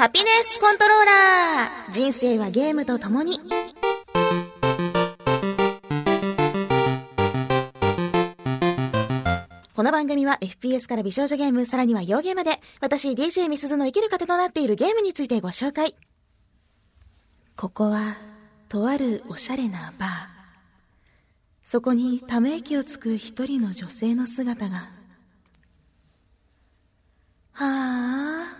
ハピネスコントローラー人生はゲームと共に。この番組は FPS から美少女ゲーム、さらには洋ゲームで、私 DJ ミスズの生きる糧となっているゲームについてご紹介。ここは、とあるおしゃれなバー。そこにため息をつく一人の女性の姿が。はあ、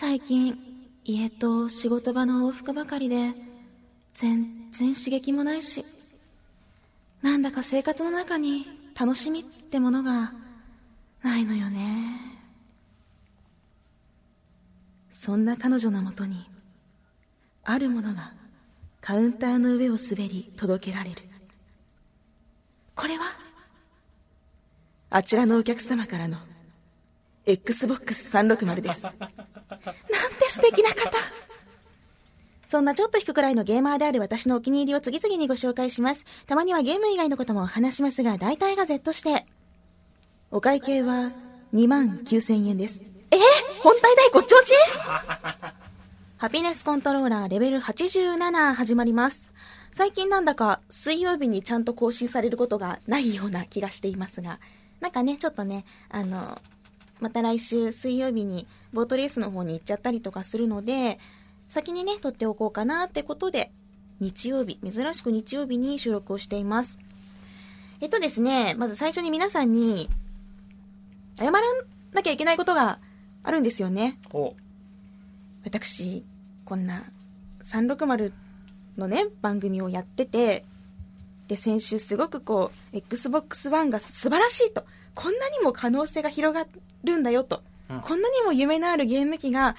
最近、家と仕事場の往復ばかりで、全然刺激もないし、なんだか生活の中に楽しみってものがないのよね。そんな彼女のもとに、あるものがカウンターの上を滑り届けられる。これはあちらのお客様からの Xbox360 です。なんて素敵な方そんなちょっと引くくらいのゲーマーである私のお気に入りを次々にご紹介します。たまにはゲーム以外のことも話しますが、大体が Z して。お会計は2万9000円です。え？本体代ごっちごち？ハピネスコントローラーレベル87始まります。最近なんだか水曜日にちゃんと更新されることがないような気がしていますが、なんかね、ちょっとね、あの、また来週水曜日にボートレースの方に行っちゃったりとかするので、先にね、撮っておこうかなってことで、日曜日、珍しく日曜日に収録をしています。えっとですね、まず最初に皆さんに、謝らなきゃいけないことがあるんですよね。私、こんな360のね、番組をやってて、で、先週すごくこう、Xbox One が素晴らしいと、こんなにも可能性が広がるんだよと、うん、こんなにも夢のあるゲーム機が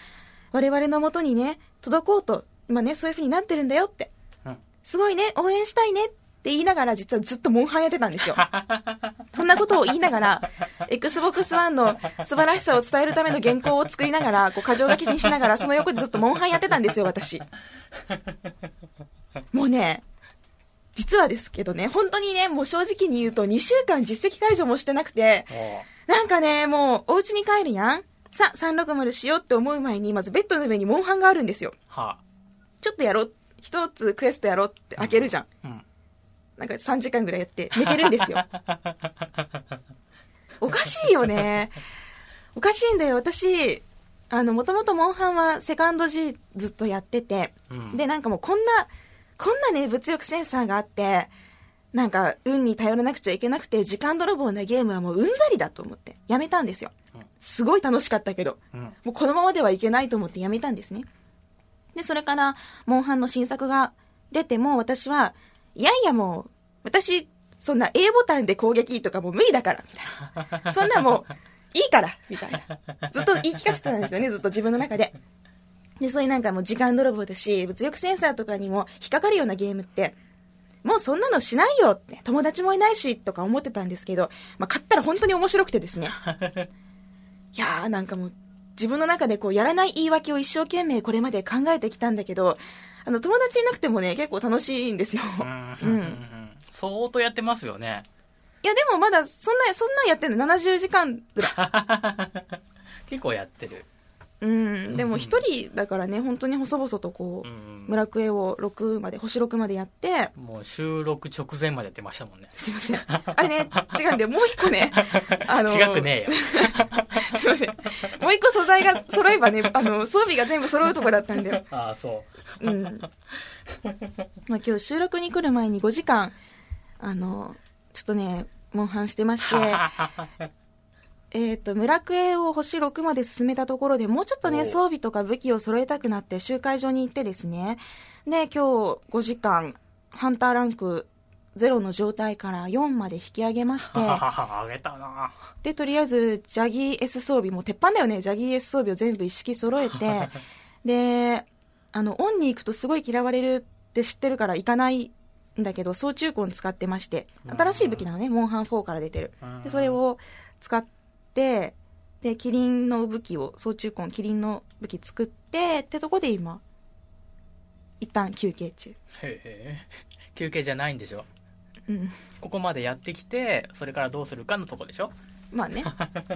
我々のもとにね、届こうと、今ね、そういう風になってるんだよって、うん、すごいね、応援したいねって言いながら、実はずっとモンハンやってたんですよ。そんなことを言いながら、Xbox One の素晴らしさを伝えるための原稿を作りながら、こう、過剰書きにしながら、その横でずっとモンハンやってたんですよ、私。もうね、実はですけどね、本当にね、もう正直に言うと2週間実績解除もしてなくて、なんかね、もうお家に帰るやんさ、360しようって思う前に、まずベッドの上にモンハンがあるんですよ。はあ、ちょっとやろう。一つクエストやろうって開けるじゃん。うん、なんか3時間ぐらいやって寝てるんですよ。おかしいよね。おかしいんだよ。私、あの、もともとモンハンはセカンド G ずっとやってて、うん、で、なんかもうこんな、こんなね、物欲センサーがあって、なんか、運に頼らなくちゃいけなくて、時間泥棒なゲームはもううんざりだと思って、やめたんですよ。すごい楽しかったけど、うん、もうこのままではいけないと思ってやめたんですね。で、それから、モンハンの新作が出ても、私は、いやいやもう、私、そんな A ボタンで攻撃とかもう無理だから、みたいな。そんなもう、いいからみたいな。ずっと言い聞かせてたんですよね、ずっと自分の中で。で、そういうなんかもう時間泥棒だし、物欲センサーとかにも引っかかるようなゲームって、もうそんなのしないよって、友達もいないし、とか思ってたんですけど、まあ、買ったら本当に面白くてですね。いやーなんかもう、自分の中でこう、やらない言い訳を一生懸命これまで考えてきたんだけど、あの、友達いなくてもね、結構楽しいんですよ。うん。相当やってますよね。いや、でもまだ、そんな、そんなんやってんの70時間ぐらい。結構やってる。うん、でも一人だからね、本当に細々とこう、うん、村クエを6まで、星6までやって、もう収録直前までやってましたもんね。すいません。あれね、違うんで、もう一個ね、あの、違くねえよ。すいません。もう一個素材が揃えばね、あの、装備が全部揃うとこだったんだよ。ああ、そう。うん。まあ今日収録に来る前に5時間、あの、ちょっとね、モンハンしてまして、えっ、と、村クエを星6まで進めたところでもうちょっとね、装備とか武器を揃えたくなって集会場に行ってですね、で、今日5時間、ハンターランク0の状態から4まで引き上げまして、上げたな。で、とりあえず、ジャギー S 装備、もう鉄板だよね、ジャギー S 装備を全部一式揃えて、で、あの、オンに行くとすごい嫌われるって知ってるから行かないんだけど、総中根使ってまして、新しい武器なのね、モンハン4から出てる。で、それを使って、ってでキリンの武器を総中根キリンの武器作ってってとこで今一旦休憩中へえ休憩じゃないんでしょ？うんここまでやってきてそれからどうするかのとこでしょ？まあね。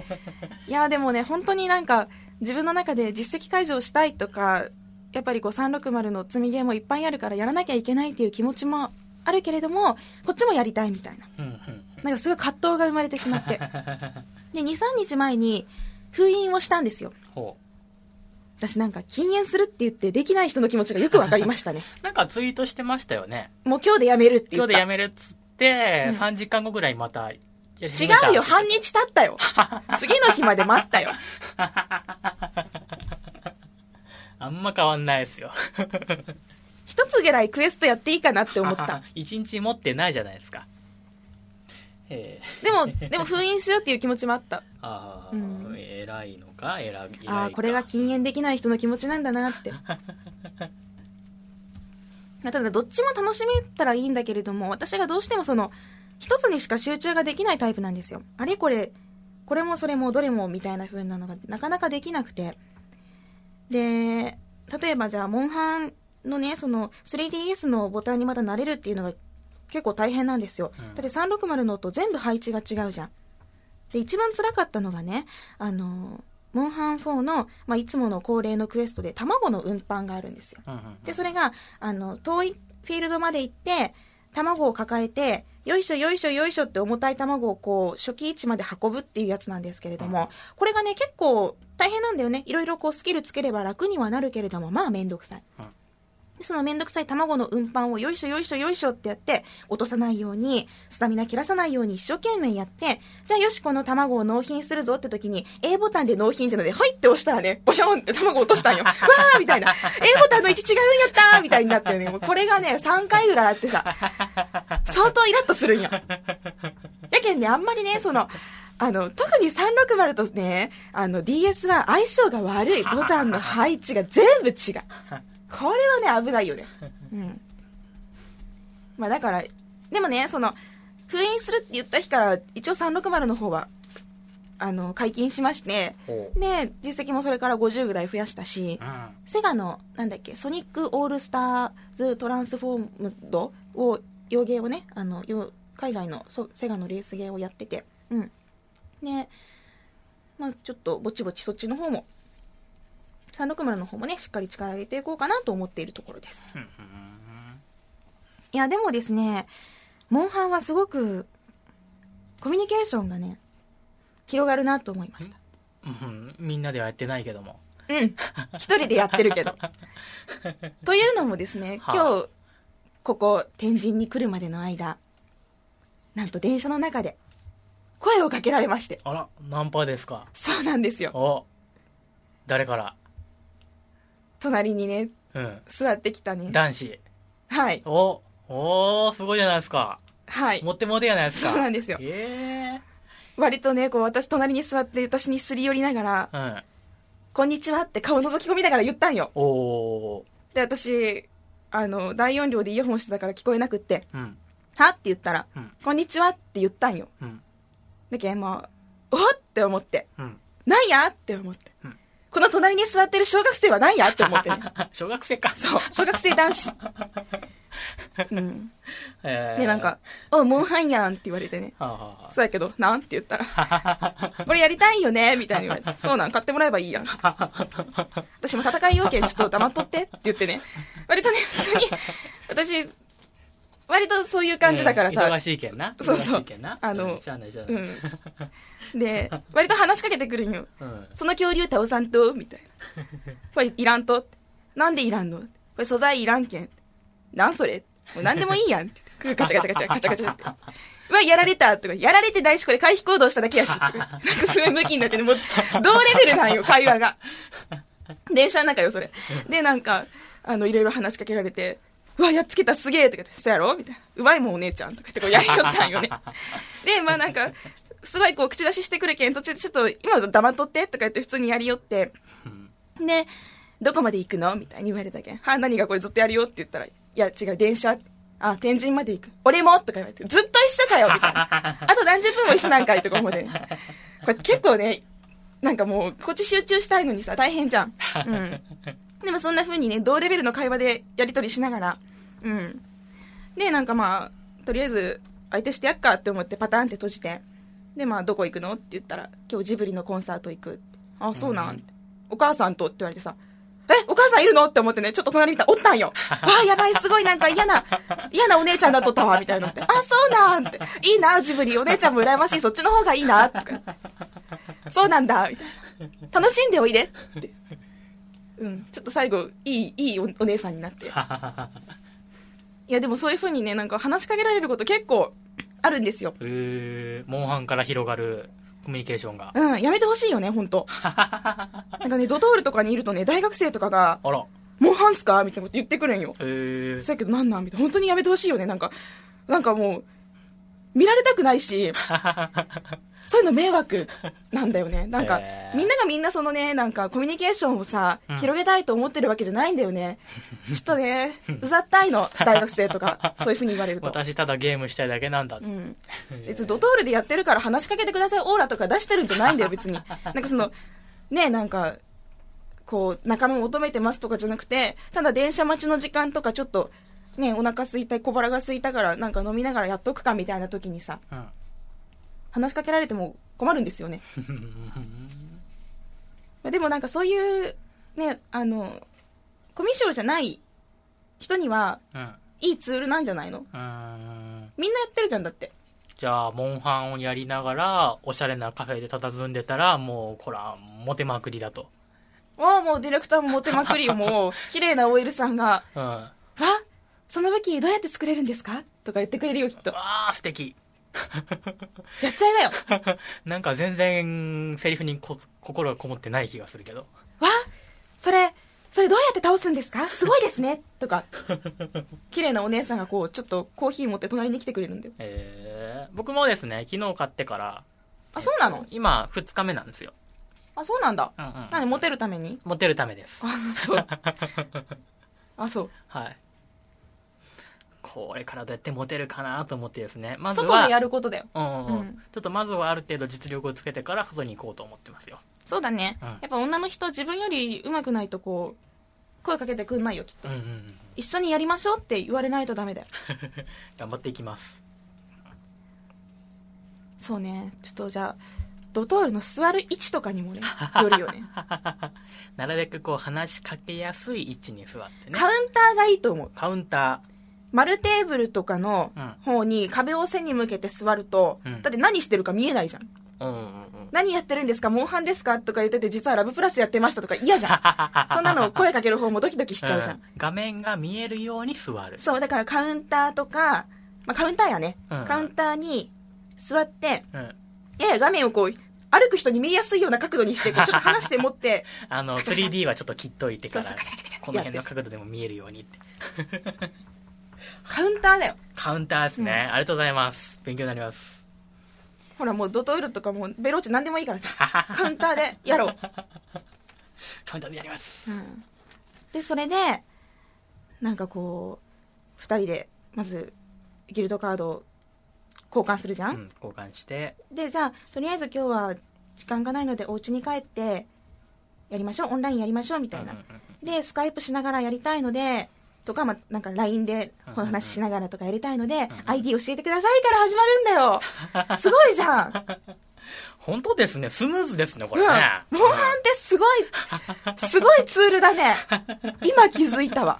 いや、でもね、本当になんか、自分の中で実績解除をしたいとか、やっぱりこう360の積みゲーもいっぱいあるからやらなきゃいけないっていう気持ちもあるけれども、こっちもやりたいみたいな。うんうんなんかすごい葛藤が生まれてしまって。で、2、3日前に封印をしたんですよ。ほ私なんか禁煙するって言ってできない人の気持ちがよくわかりましたね。う なんかツイートしてましたよねもう今日でやめるって言った。今日でやめるっつって、うん3時間後ぐらいまた違うよ、半日経ったよ。次の日まで待ったよ。あんま変わんないですよ一つぐらいクエストやっていいかなって思った。一日持ってないじゃないですかええでも、でも封印しようっていう気持ちもあった。ああ、うん偉いのか偉いああ、これが禁煙できない人の気持ちなんだなって。まあただ、どっちも楽しめたらいいんだけれども、私がどうしてもその、一つにしか集中ができないタイプなんですよ。あれこれ、これもそれもどれもみたいな風なのがなかなかできなくて。で、例えばじゃあ、モンハンのね、その 3DS のボタンにまた慣れるっていうのが結構大変なんですよ。うんだって360のと全部配置が違うじゃん。で、一番辛かったのがね、あの、モンハン4の、まあ、いつもの恒例のクエストで卵の運搬があるんですよ。うんうんで、それが、あの、遠いフィールドまで行って、卵を抱えて、よいしょよいしょよいしょって重たい卵をこう、初期位置まで運ぶっていうやつなんですけれども、うんこれがね、結構大変なんだよね。いろいろこうスキルつければ楽にはなるけれども、まあめんどくさい。うんでそのめんどくさい卵の運搬をよいしょよいしょよいしょってやって、落とさないように、スタミナ切らさないように一生懸命やって、じゃあよしこの卵を納品するぞって時に、A ボタンで納品ってので、はいって押したらね、ボションって卵落としたんよ。わーみたいな。A ボタンの位置違うんやったーみたいになったよね。もうこれがね、3回ぐらいあってさ、相当イラッとするんよ。やけんね、あんまりね、その、あの、特に360とね、あの、DS は相性が悪い。ボタンの配置が全部違う。これはね、危ないよね。うん。まあだから、でもね、その、封印するって言った日から、一応360の方は、あの、解禁しまして、で、実績もそれから50ぐらい増やしたし、うんセガの、なんだっけ、ソニックオールスターズトランスフォームドを、洋ゲーをね、あの、洋海外のそセガのレースゲーをやってて、うん。で、まあちょっとぼちぼちそっちの方も、360の方もね、しっかり力入れていこうかなと思っているところです。いや、でもですね、モンハンはすごく、コミュニケーションがね、広がるなと思いました。うんうんみんなではやってないけどもうん。一人でやってるけど。というのもですね、はあ今日、ここ、天神に来るまでの間、なんと電車の中で、声をかけられまして。あらナンパですかそうなんですよ。お誰から？隣にね、うん。座ってきたね。男子。はい。おおーすごいじゃないですか。はい。モテモテやないですか。そうなんですよ。え割とね、こう、私隣に座って、私にすり寄りながら、えうん。こんにちはって顔覗き込みながら言ったんよ。おおで、私、あの、大音量でイヤホンしてたから聞こえなくって、うん。はって言ったら、うん。こんにちはって言ったんよ。うん。だけど、まあ、おっって思って、うん。なんやって思って、うんこの隣に座ってる小学生はなんやって思ってね。小学生かそう、小学生男子。うん。えーで、なんか、おモンハンやんって言われてね。はあはそうやけど、なんって言ったら、これやりたいよねみたいに言われて、そうなん、買ってもらえばいいやん。私も戦い要件ちょっと黙っとってって言ってね。割とね、普通に、私、割とそういう感じだからさ、えー忙しいけんなそうそう忙しいけんなあのうんしゃあないしゃあないうん。で、割と話しかけてくるんよ。うんその恐竜倒さんとみたいな。これいらんとなんでいらんの？これ素材いらんけん。なんそれ？もう何でもいいやんって言って。ガチャガチャガチャガチャガチャって。うわ、やられたとか、やられてないし、これ回避行動しただけやし、とか。なんかすごい向きになってね、もう、同レベルなんよ、会話が。電車の中よ、それ。で、なんか、あの、いろいろ話しかけられて、うわ、やっつけたすげえとか言って、そうやろ？みたいな。うまいもんお姉ちゃんとか言ってこうやりよったんよね。で、まあなんか、すごいこう口出ししてくるけん、途中でちょっと今黙っとってとか言って普通にやりよって、うんで、どこまで行くの？みたいに言われたけん。は、何がこれずっとやるよって言ったら、いや、違う、電車。あ、天神まで行く。俺も？とか言われて、ずっと一緒かよみたいな。あと何十分も一緒なんかいとか思ってね。これ結構ね、なんかもう、こっち集中したいのにさ、大変じゃん。うん。でもそんな風にね、同レベルの会話でやり取りしながら、うん。で、なんかまあ、とりあえず、相手してやっかって思ってパターンって閉じて、でまあどこ行くのって言ったら今日ジブリのコンサート行くって。あそうなん、うん。お母さんとって言われてさえ？お母さんいるのって思ってねちょっと隣見たらおったんよ。あやばいすごいなんか嫌な嫌なお姉ちゃんだっとったわみたいなのって。あそうなんって。いいなジブリ。お姉ちゃんも羨ましい。そっちの方がいいなとか。そうなんだみたいな。楽しんでおいでってうん。ちょっと最後いいいいおお姉さんになって。いやでもそういう風にねなんか話しかけられること結構あるんですよ。えー、モンハンから広がるコミュニケーションが。うんやめてほしいよね本当なんかねドトールとかにいるとね大学生とかがあら。「モンハンっすか?」みたいなこと言ってくるんよ。えそやけどなんなんみたいな。本当にやめてほしいよねなんか。なんかもう見られたくないしそういうの迷惑なんだよね。なんか、みんながみんなそのねなんかコミュニケーションをさ、うん。広げたいと思ってるわけじゃないんだよね。ちょっとねうざったいの大学生とか そういうふうに言われると。私ただゲームしたいだけなんだって。うん、別にドトールでやってるから話しかけてください。オーラとか出してるんじゃないんだよ別に。なんかそのねなんかこう仲間求めてますとかじゃなくてただ電車待ちの時間とかちょっとねお腹空いた小腹が空いたからなんか飲みながらやっとくかみたいな時にさうん。話しかけられても困るんですよね まあでもなんかそういうねあのコミュ障じゃない人にはうん。いいツールなんじゃないの？うーん。みんなやってるじゃんだってじゃあ、モンハンをやりながら、おしゃれなカフェで佇んでたら、もう、こら、モテまくりだと。わあもうディレクターもモテまくりよもう 綺麗な OL さんがうん。「わその武器どうやって作れるんですか?」とか言ってくれるよきっとわあ、素敵。やっちゃいなよ なんか全然、セリフにこ心がこもってない気がするけど。わそれそれどうやって倒すんですか？すごいですね とか綺麗なお姉さんがこうちょっとコーヒー持って隣に来てくれるんだよえー、僕もですね、昨日買ってから、あそうなの？今、2日目なんですよ。あそうなんだうんうん。何モテるために？モテるためです。あそうあそうはい。これからどうやってモテるかなと思ってですね。まずは、外でやることだよ。うんうんううん。んちょっとまずはある程度実力をつけてから外に行こうと思ってますよ。そうだね、うん。やっぱ女の人自分より上手くないとこう声かけてくんないよきっと、うんうんうん。一緒にやりましょうって言われないとダメだよ。頑張っていきます。そうね。ちょっとじゃあドトールの座る位置とかにもねよるよね。なるべくこう話しかけやすい位置に座ってね。カ。ウンターがいいと思う。カウンタ丸テーブルとかのうん。方に壁を背に向けて座ると、うん。だって何してるか見えないじゃん。ー。うんうんうん。何やってるんですか？モンハンですか？とか言ってて実はラブプラスやってましたとか嫌じゃん。そんなの声かける方もドキドキしちゃうじゃん、ん画面が見えるように座る。そうだからカウンターとか、まあ、カウンターやね、うんカウンターに座ってうん。やや画面をこう歩く人に見えやすいような角度にして ちょっと離して持って。あの、3D はちょっと切っといてからこの辺の角度でも見えるようにって。カウンターだよ。カウンターですね。ありがとうございます。勉強になります。ほらもうドトイルとかもうベローチェ何でもいいからさ。カウンターでやろう。カウンターでやります。うん。でそれでなんかこう2人でまずギルドカードを交換するじゃ、うんん、交換して、でじゃあとりあえず今日は時間がないのでお家に帰ってやりましょう。オンラインやりましょうみたいな、うんうん。でスカイプしながらやりたいのでとか、まあ、なんか LINE でお話ししながらとかやりたいので、ID 教えてくださいから始まるんだよすごいじゃん 本当ですね。スムーズですね、こうん、モンれね。ハンってすごい、すごいツールだね。今気づいたわ。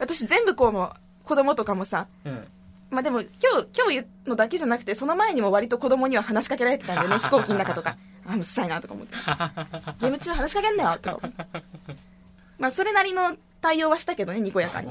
私全部こうも、子供とかもさ、うん。まあでも今日、今日言うのだけじゃなくて、その前にも割と子供には話しかけられてたんだよね、飛行機の中とか。あ、うっさいなとか思って。ゲーム中話しかけんなよとか思って。まあそれなりの対応はしたけどね、にこやかに。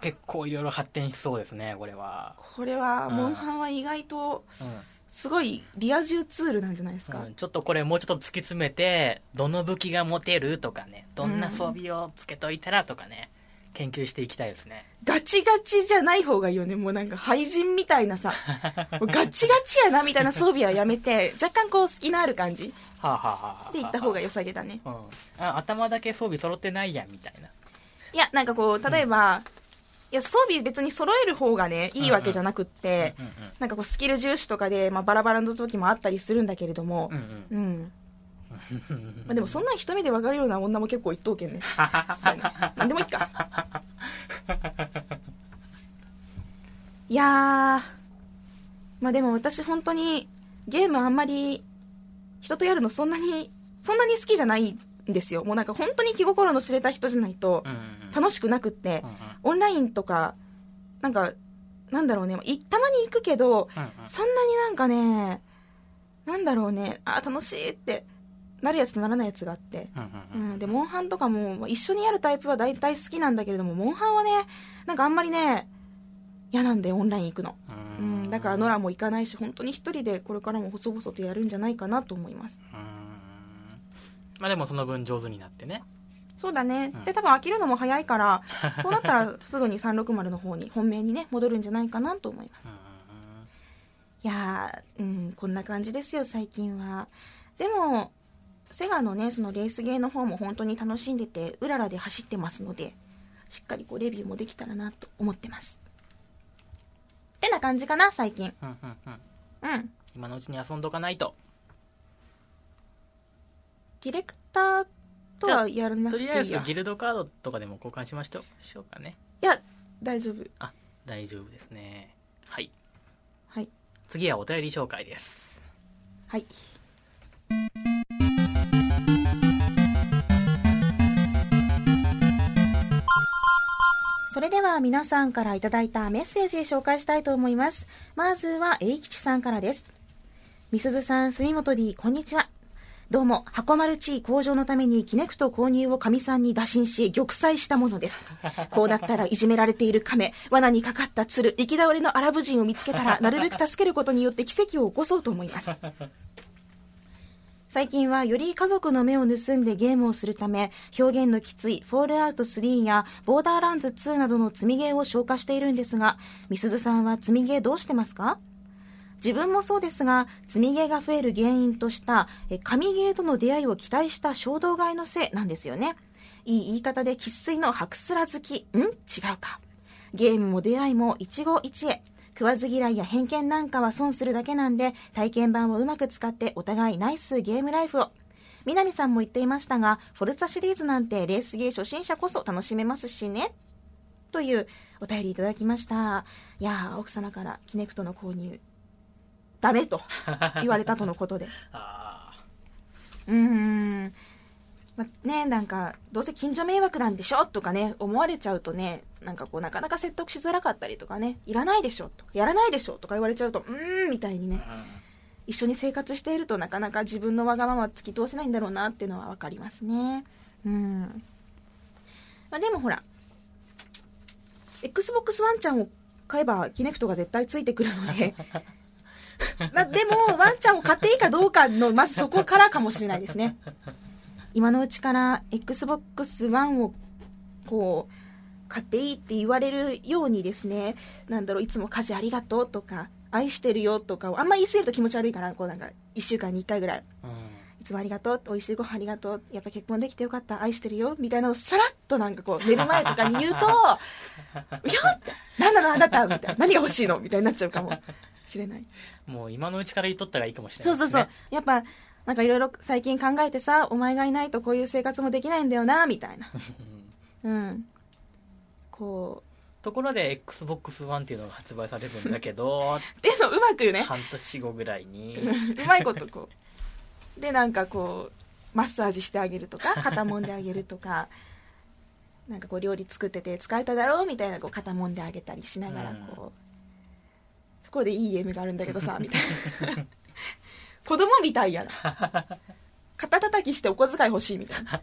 結構いろいろ発展しそうですね、これは。これは、うんモンハンは意外と、うん。すごいリア充ツールなんじゃないですか。うん。ちょっとこれもうちょっと突き詰めて、どの武器が持てるとかね、どんな装備をつけといたらとかね、研究していきたいですね。ガチガチじゃない方がいいよね。もうなんか廃人みたいなさ、ガチガチやなみたいな装備はやめて、若干こう隙のある感じ。はあ、はあはで行った方が良さげだね。うん、あ頭だけ装備揃ってないやんみたいな。いや、なんかこう、例えば、いや、装備別に揃える方がね、いいわけじゃなくって、うんうん。なんかこうスキル重視とかで、まあバラバラの時もあったりするんだけれども。う、んうん。うん。まあでもそんなん一目で分かるような女も結構一等圏ね。そうやね。なんでもいいか。いやー、まあでも私本当にゲームあんまり人とやるのそんなに、そんなに好きじゃないんですよ。もうなんか本当に気心の知れた人じゃないと楽しくなくって、オンラインとか、なんか、なんだろうね、たまに行くけど、そんなになんかね、なんだろうね、あ、楽しいってなるやつとならないやつがあって。うん、で、モンハンとかも一緒にやるタイプは大体好きなんだけれども、モンハンはね、なんかあんまりね、嫌なんでオンライン行くの。うん、だからノラも行かないし、本当に一人でこれからも細々とやるんじゃないかなと思います。まあでもその分上手になってね。そうだね、うん、で多分飽きるのも早いから そうなったらすぐに360の方に本命にね戻るんじゃないかなと思います。いやー、うん、こんな感じですよ最近は。でもセガのねそのレースゲーの方も本当に楽しんでてうららで走ってますのでしっかりこうレビューもできたらなと思ってます。ってな感じかな最近。うんうんうん。うん。今のうちに遊んどかないと。ディレクターとはやらなくていいとりあえずギルドカードとかでも交換しましょうかね。いや大丈夫。あ大丈夫ですね。はい。はい。次はお便り紹介です。はいそれでは皆さんからいただいたメッセージ紹介したいと思います。まずは、栄吉さんからです。みすずさん、住本 D、こんにちは。どうも、箱丸地位向上のためにキネクト購入を神さんに打診し、玉砕したものです。こうなったらいじめられている亀、罠にかかった鶴、行き倒れのアラブ人を見つけたら、なるべく助けることによって奇跡を起こそうと思います。最近はより家族の目を盗んでゲームをするため、表現のきついフォールアウト3やボーダーランズ2などの積みゲーを消化しているんですが、みすずさんは積みゲーどうしてますか？自分もそうですが、積みゲーが増える原因とした、神ゲーとの出会いを期待した衝動買いのせいなんですよね。いい言い方で生粋の白スラ好き。ん？違うか。ゲームも出会いも一期一会。食わず嫌いや偏見なんかは損するだけなんで、体験版をうまく使ってお互いナイスゲームライフを。南さんも言っていましたが、フォルツァシリーズなんてレースゲー初心者こそ楽しめますしね。というお便りいただきました。いや奥様からキネクトの購入ダメと言われたとのことで うんまねなんかどうせ近所迷惑なんでしょ？とかね思われちゃうとねなんかこうなかなか説得しづらかったりとかねいらないでしょ？とかやらないでしょ？とか言われちゃうとうーんみたいにね一緒に生活しているとなかなか自分のわがまま突き通せないんだろうなっていうのは分かりますね。うん。まあ、でもほら XBOX ワンちゃんを買えばキネクトが絶対ついてくるので。までも、ワンちゃんを買っていいかどうかの、まずそこからかもしれないですね。今のうちから Xbox One を、こう、買っていいって言われるようにですね、なんだろう、いつも家事ありがとうとか、愛してるよとかを、あんま言い過ぎると気持ち悪いから、こうなんか、1週間に1回ぐらい。いつもありがとう、美味しいご飯ありがとう、やっぱ結婚できてよかった、愛してるよ、みたいなのをさらっとなんかこう、寝る前とかに言うと、いやって、なんなのあなたみたいな、何が欲しいの？みたいになっちゃうかもしれない。もう今のうちから言っとったらいいかもしれない、ね、そうそうそう。やっぱ、なんかいろいろ最近考えてさ、お前がいないとこういう生活もできないんだよな、みたいな。うん。こう。ところで XBOX ONE っていうのが発売されるんだけどっていうのうまくね半年後ぐらいに うまいことこうでなんかこうマッサージしてあげるとか肩もんであげるとか なんかこう料理作ってて疲れただろうみたいなこう肩もんであげたりしながらこう、うんそこでいいゲームがあるんだけどさみたいな子供みたいやな肩叩きしてお小遣い欲しいみたいな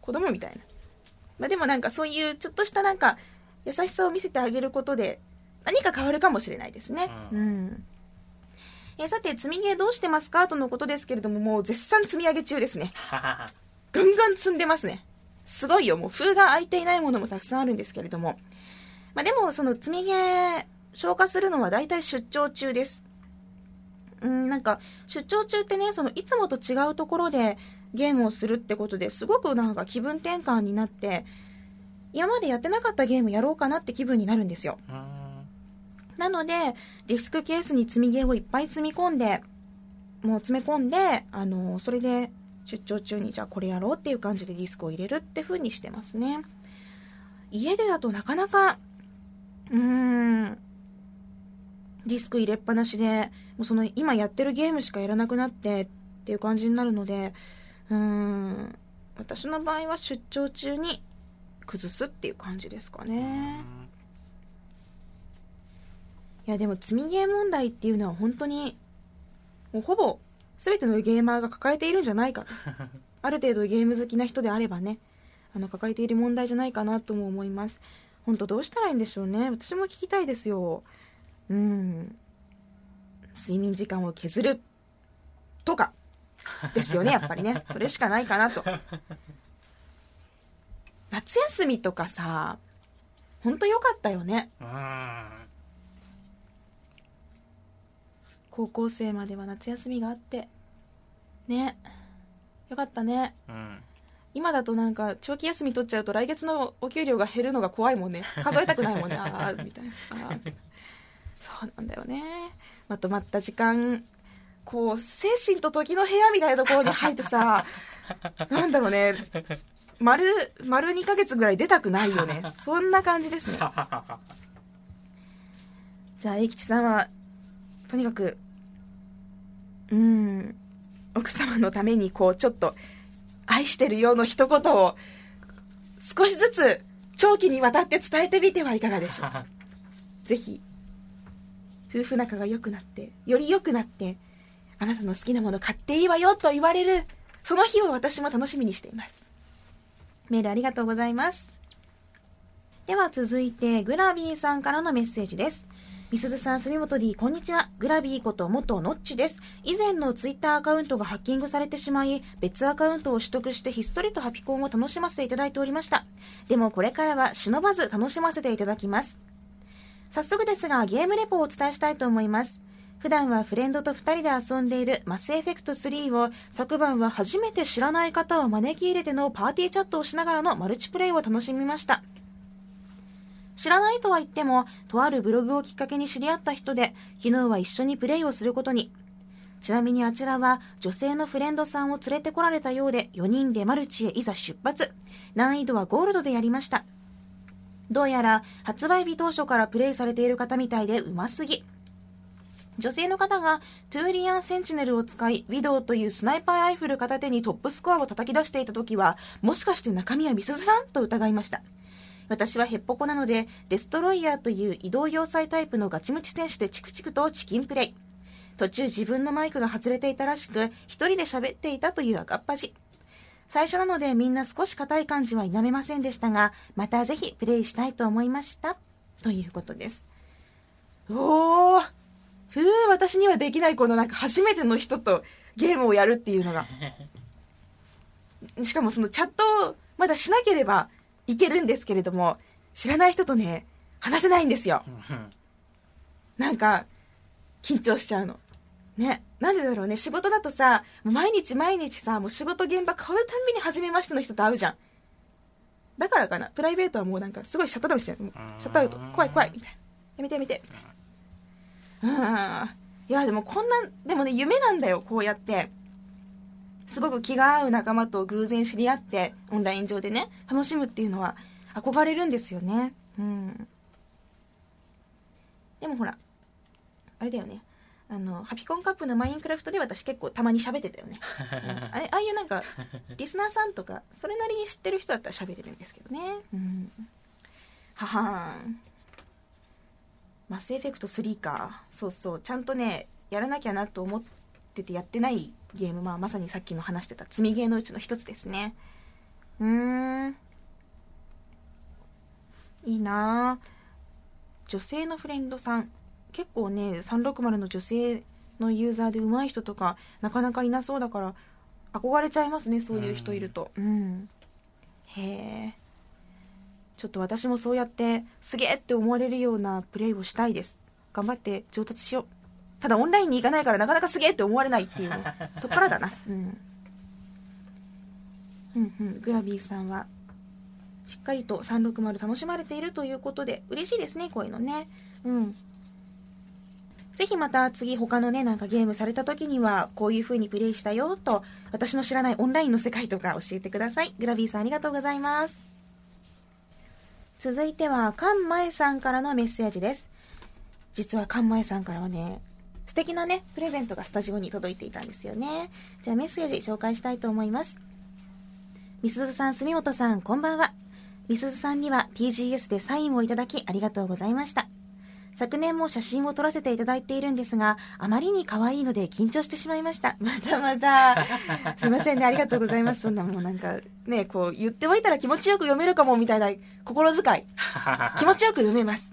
子供みたいな、まあ、でもなんかそういうちょっとしたなんか優しさを見せてあげることで何か変わるかもしれないですねうん、うんえさて、積みゲーどうしてますかとのことですけれども、もう絶賛積み上げ中ですね。ガンガン積んでますね。すごいよ。もう封が開いていないものもたくさんあるんですけれども。まあでも、その積みゲー消化するのは大体出張中です。うん、なんか、出張中ってね、その、いつもと違うところでゲームをするってことですごくなんか気分転換になって、今までやってなかったゲームやろうかなって気分になるんですよ。なので、ディスクケースに積みゲーをいっぱい積み込んで、もう詰め込んで、あのそれで出張中にじゃあこれやろうっていう感じでディスクを入れるって風にしてますね。家でだとなかなか、うーん、ディスク入れっぱなしでもうその今やってるゲームしかやらなくなってっていう感じになるのでうーん私の場合は出張中に崩すっていう感じですかね。いやでも積みゲー問題っていうのは本当にもうほぼ全てのゲーマーが抱えているんじゃないかと。ある程度ゲーム好きな人であればねあの抱えている問題じゃないかなとも思います。本当どうしたらいいんでしょうね。私も聞きたいですようん。睡眠時間を削るとか。ですよねやっぱりね。それしかないかなと。夏休みとかさ本当良かったよね。うん。高校生までは夏休みがあって。ね。よかったね。うん。今だとなんか長期休み取っちゃうと来月のお給料が減るのが怖いもんね。数えたくないもんね。ああみたいな。あー。ってそうなんだよね。まとまった時間こう精神と時の部屋みたいなところに入ってさ なんだろうね。丸丸2ヶ月ぐらい出たくないよね。そんな感じですね。じゃあ英吉さんはとにかくうん奥様のためにこうちょっと愛してるようの一言を少しずつ長期にわたって伝えてみてはいかがでしょうか。ぜひ夫婦仲が良くなってより良くなってあなたの好きなもの買っていいわよと言われるその日を私も楽しみにしていますメールありがとうございますでは続いてグラビーさんからのメッセージですみすずさん、住本 D、こんにちは。グラビーこと元ノッチです。以前のツイッターアカウントがハッキングされてしまい、別アカウントを取得してひっそりとハピコンを楽しませていただいておりました。でもこれからは忍ばず楽しませていただきます。早速ですが、ゲームレポをお伝えしたいと思います。普段はフレンドと2人で遊んでいるマスエフェクト3を昨晩は初めて知らない方を招き入れてのパーティーチャットをしながらのマルチプレイを楽しみました。知らないとは言っても、とあるブログをきっかけに知り合った人で、昨日は一緒にプレイをすることに。ちなみにあちらは女性のフレンドさんを連れてこられたようで、4人でマルチへいざ出発。難易度はゴールドでやりました。どうやら発売日当初からプレイされている方みたいでうますぎ。女性の方がトゥーリアンセンチネルを使い、ウィドウというスナイパーライフル片手にトップスコアを叩き出していた時は、もしかして中身はミスズさんと疑いました。私はヘッポコなので、デストロイヤーという移動要塞タイプのガチムチ選手でチクチクとチキンプレイ。途中自分のマイクが外れていたらしく、一人で喋っていたという赤っ端。最初なのでみんな少し硬い感じは否めませんでしたが、またぜひプレイしたいと思いました。ということです。おーふう、私にはできないこのなんか初めての人とゲームをやるっていうのが。しかもそのチャットをまだしなければいけるんですけれども、知らない人とね、話せないんですよ。なんか、緊張しちゃうの。ね。なんでだろうね。仕事だとさ、毎日毎日さ、もう仕事現場変わるたんびに初めましての人と会うじゃん。だからかな。プライベートはもうなんかすごいシャットダウンしちゃう。シャットアウト。怖い怖い。みたいな。やめてやめて。うん。いや、でもこんな、でもね、夢なんだよ。こうやって。すごく気が合う仲間と偶然知り合って、オンライン上でね、楽しむっていうのは憧れるんですよね。うん。でもほら、あれだよね。あの、ハピコンカップのマインクラフトで私結構たまに喋ってたよね。うんあれああいうなんか、リスナーさんとか、それなりに知ってる人だったら喋れるんですけどね。うん。ははーん。マスエフェクト3か。そうそう。ちゃんとね、やらなきゃなと思っててやってないゲーム、まあ、まさにさっきの話してた積みゲーのうちの一つですね。うーん。いいなぁ女性のフレンドさん。結構ね、360の女性のユーザーで上手い人とか、なかなかいなそうだから、憧れちゃいますね、そういう人いると。うん。へえ。ちょっと私もそうやって、すげえって思われるようなプレイをしたいです。頑張って上達しよう。ただオンラインに行かないからなかなかすげえって思われないっていうね。そっからだな。うん。うんうん。グラビーさんは、しっかりと360楽しまれているということで、嬉しいですね、こういうのね。うん。ぜひまた次他のね、なんかゲームされた時には、こういう風にプレイしたよと、私の知らないオンラインの世界とか教えてください。グラビーさんありがとうございます。続いては、カンマエさんからのメッセージです。実はカンマエさんからはね素敵なねプレゼントがスタジオに届いていたんですよねじゃあメッセージ紹介したいと思いますみすずさん住本さんこんばんはみすずさんには TGS でサインをいただきありがとうございました昨年も写真を撮らせていただいているんですが、あまりに可愛いので緊張してしまいました。またまた。すいませんね、ありがとうございます。そんなもうなんか、ね、こう言っておいたら気持ちよく読めるかもみたいな心遣い。気持ちよく読めます。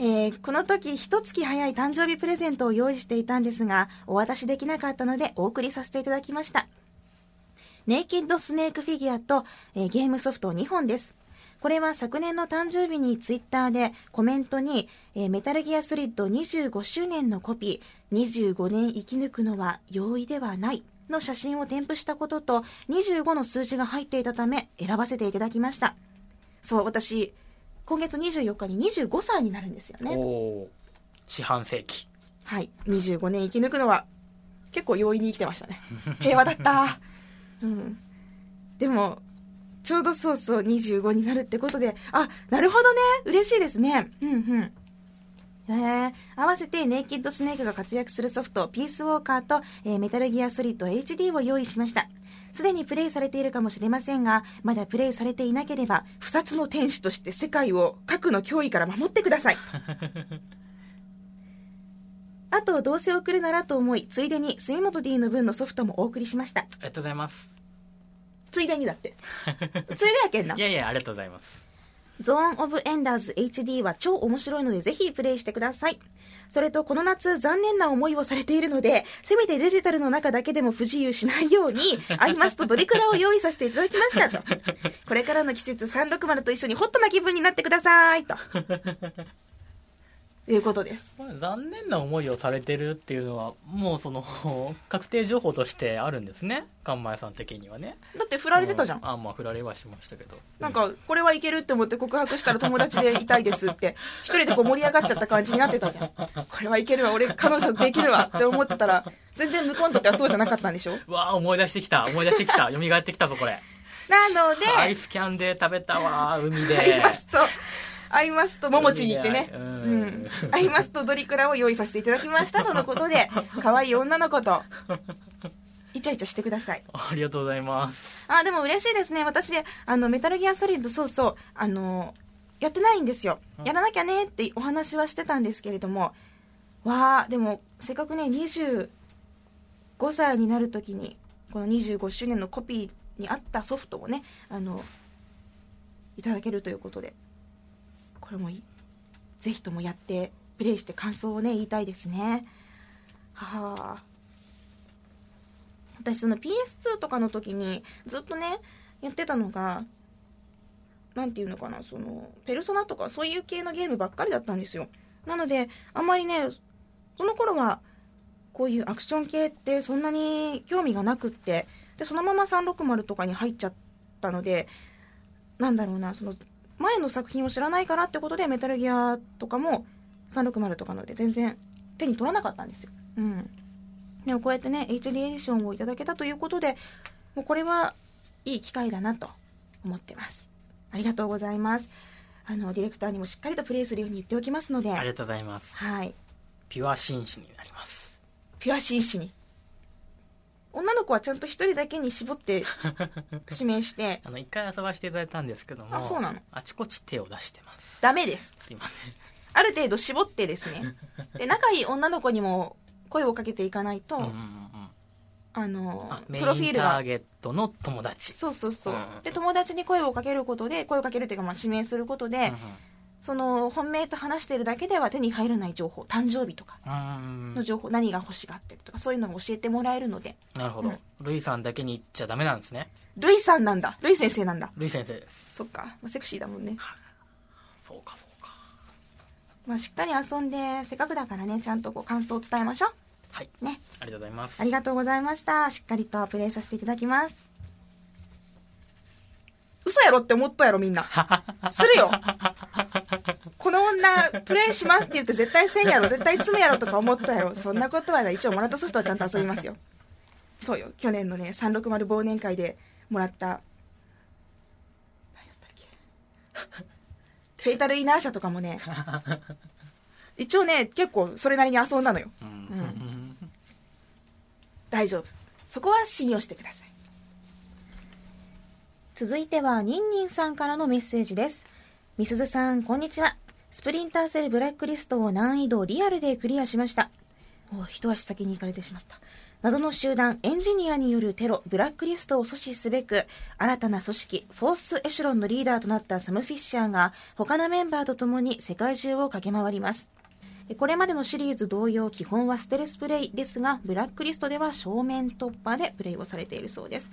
えー、この時一月早い誕生日プレゼントを用意していたんですが、お渡しできなかったのでお送りさせていただきました。ネイキッドスネークフィギュアと、えー、ゲームソフト2本です。これは昨年の誕生日にツイッターでコメントに、えー、メタルギアソリッド25周年のコピー、25年生き抜くのは容易ではないの写真を添付したことと25の数字が入っていたため選ばせていただきました。そう、私、今月24日に25歳になるんですよね。お四半世紀。はい。25年生き抜くのは結構容易に生きてましたね。平和だった。うん。でも、ちょうどそうそう25になるってことで、あ、なるほどね。嬉しいですね。うんうん。えー、合わせてネイキッドスネークが活躍するソフト、ピースウォーカーと、えーメタルギアソリッド HD を用意しました。すでにプレイされているかもしれませんが、まだプレイされていなければ、不殺の天使として世界を核の脅威から守ってください。あと、どうせ送るならと思い、ついでに住本 D の分のソフトもお送りしました。ありがとうございます。ついでにだって。ついでやけんな。いやいや、ありがとうございます。ゾーン・オブ・エンダーズ HD は超面白いのでぜひプレイしてください。それとこの夏残念な思いをされているので、せめてデジタルの中だけでも不自由しないように、アイマスとドリクラを用意させていただきましたと。これからの季節360と一緒にホットな気分になってくださいと。いうことです。まあ残念な思いをされてるっていうのは、もうその、確定情報としてあるんですね。カンマヤさん的にはね。だって振られてたじゃんう。あ、まあ、振られはしましたけど。なんか、これはいけるって思って告白したら友達でいたいですって、一人でこう盛り上がっちゃった感じになってたじゃん。これはいけるわ、俺彼女できるわって思ってたら、全然向こうにとってはそうじゃなかったんでしょ？うわあ思い出してきた。思い出してきた。蘇ってきたぞ、これ。なので、アイスキャンデー食べたわ、海で。アイマスと、ももちに行ってね、ううんん。アイマスとドリクラを用意させていただきましたとのことで、可愛い女の子と、イチャイチャしてください。ありがとうございます。あ、でも嬉しいですね。私、あの、メタルギアソリッド、そうそう、あの、やってないんですよ。やらなきゃねってお話はしてたんですけれども、わあでも、せっかくね、25歳になるときに、この25周年のコピーにあったソフトをね、あの、いただけるということで、これもぜひともやって、プレイして感想をね、言いたいですね。はあ。私その PS2 とかの時にずっとねやってたのがなんていうのかなそのペルソナとかそういう系のゲームばっかりだったんですよなのであんまりねその頃はこういうアクション系ってそんなに興味がなくってでそのまま360とかに入っちゃったのでなんだろうなその前の作品を知らないからってことでメタルギアとかも360とかので全然手に取らなかったんですよ。うん。でもこうやってね HD エディションをいただけたということでもうこれはいい機会だなと思ってます。ありがとうございます。あのディレクターにもしっかりとプレイするように言っておきますので。ありがとうございます。はい。ピュア紳士になります。ピュア紳士に女の子はちゃんと一人だけに絞って 指名して。あの、一回遊ばせていただいたんですけども、あそうなの？あちこち手を出してます。ダメです。すいません。ある程度絞ってですね。で仲いい女の子にも声をかけていかないと、うんうんうんうん。あのプロフィールが。ンターゲットの友達。そうそうそう、うんで友達に声をかけることで声をかけるっていうかまあ指名することで、その本命と話してるだけでは手に入らない情報誕生日とかの情報、何が欲しがってるとかそういうのを教えてもらえるのでなるほど。ルイさんだけに言っちゃダメなんですね。ルイさんなんだルイ先生なんだルイ先生です。そっか、まあセクシーだもんね、そうかそうか。まあ、しっかり遊んでせっかくだからねちゃんとこう感想を伝えましょはい。うねありがとうございますあ。りがとうございましたしっかりとプレイさせていただきます嘘やろって思ったやろみんな。するよ。この女プレイしますって言って絶対せんやろ。絶対積むやろとか思ったやろ。そんなことはない。一応もらったソフトはちゃんと遊びますよ。そうよ。去年のね360忘年会でもらった。何やったっけ。フェイタルイナーシャとかもね。一応ね結構それなりに遊んだのよ。うん。大丈夫。そこは信用してください続いてはニンニンさんからのメッセージです。みすずさんこんにちは。スプリンターセルブラックリストを難易度リアルでクリアしました。お一足先に行かれてしまった。謎の集団エンジニアによるテロブラックリストを阻止すべく新たな組織フォースエシュロンのリーダーとなったサム・フィッシャーが他のメンバーと共に世界中を駆け回ります。これまでのシリーズ同様基本はステルスプレイですがブラックリストでは正面突破でプレイをされているそうです。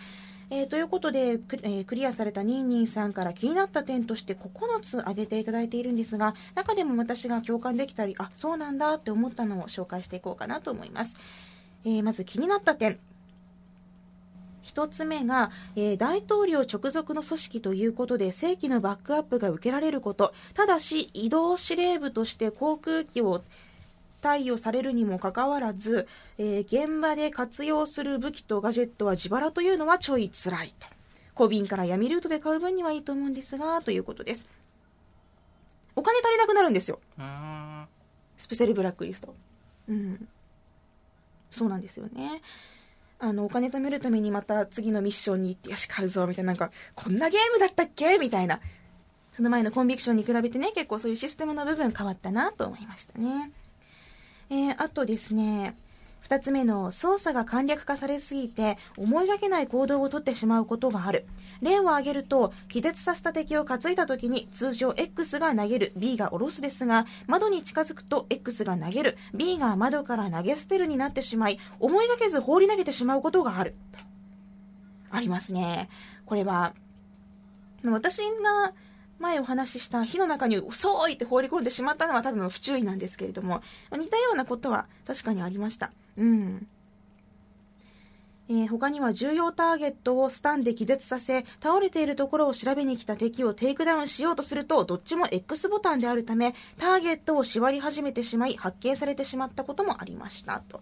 えーということでク,、えークリアされたニンニンさんから気になった点として9つ挙げていただいているんですが中でも私が共感できたりあそうなんだって思ったのを紹介していこうかなと思います、えーまず気になった点。一つ目が、えー大統領直属の組織ということで正規のバックアップが受けられること。ただし移動司令部として航空機を貸与されるにもかかわらず、えー現場で活用する武器とガジェットは自腹というのはちょい辛いと。小瓶から闇ルートで買う分にはいいと思うんですがということです。お金足りなくなるんですよ。うん。スペシャルブラックリスト。うん。そうなんですよね。あのお金貯めるためにまた次のミッションに行ってよし買うぞみたいな。なんかこんなゲームだったっけ？みたいな。その前のコンビクションに比べてね結構そういうシステムの部分変わったなと思いましたねえーあとですね2つ目の操作が簡略化されすぎて思いがけない行動をとってしまうことがある。例を挙げると気絶させた敵を担いだ時に通常 X が投げる B が下ろすですが窓に近づくと X が投げる B が窓から投げ捨てるになってしまい思いがけず放り投げてしまうことがある。ありますね。これは私が前お話しした火の中に遅いって放り込んでしまったのはただの不注意なんですけれども似たようなことは確かにありました。うん。えー他には重要ターゲットをスタンで気絶させ倒れているところを調べに来た敵をテイクダウンしようとするとどっちも X ボタンであるためターゲットを縛り始めてしまい発見されてしまったこともありましたと。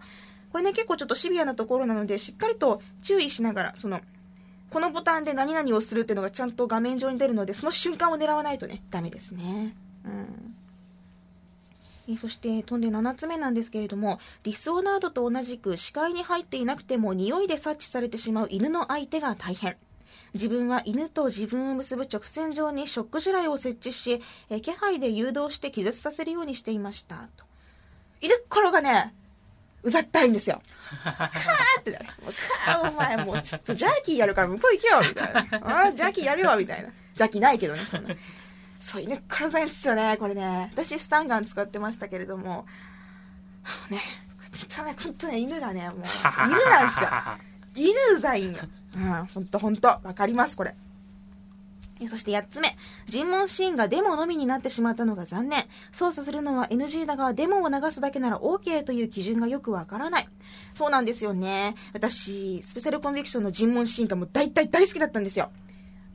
これね結構ちょっとシビアなところなのでしっかりと注意しながらそのこのボタンで何々をするっていうのがちゃんと画面上に出るのでその瞬間を狙わないとねダメですね。うん。えそして飛んで7つ目なんですけれどもディスオナードと同じく視界に入っていなくても匂いで察知されてしまう犬の相手が大変。自分は犬と自分を結ぶ直線上にショック地雷を設置し、え気配で誘導して気絶させるようにしていました。と。犬っころがねうざったいんですよ。カーってなる。もうカーお前もうちょっとジャーキーやるから向こう行けよみたいな。あジャーキーやるよみたいな。ジャーキーないけどねそんな。そう犬っころざいんすよねこれね。私スタンガン使ってましたけれども。ね本当ね本当ね犬がねもう犬なんですよ。犬うざいんようん本当本当わかりますこれ。そして8つ目。尋問シーンがデモのみになってしまったのが残念。操作するのは NG だがデモを流すだけなら OK という基準がよくわからない。そうなんですよね。私スペシャルコンビクションの尋問シーンがもう大体大好きだったんですよ。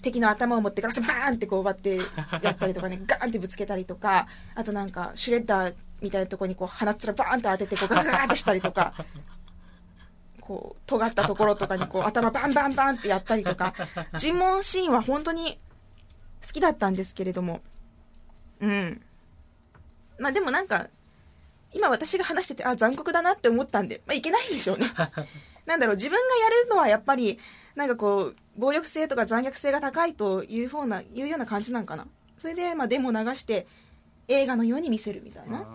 敵の頭を持ってガラスバーンってこう奪ってやったりとかね ガーンってぶつけたりとか。あとなんかシュレッダーみたいなとこにこう鼻っ面バーンって当ててこうガガガってしたりとか。こう尖ったところとかにこう頭バンバンバンってやったりとか。尋問シーンは本当に好きだったんですけれども。うん。まあでもなんか今私が話しててあ残酷だなって思ったんで、まあ、いけないんでしょうね。なんだろう自分がやるのはやっぱりなんかこう暴力性とか残虐性が高いという方ないうような感じなんかな。それでまあデモ流して映画のように見せるみたいな。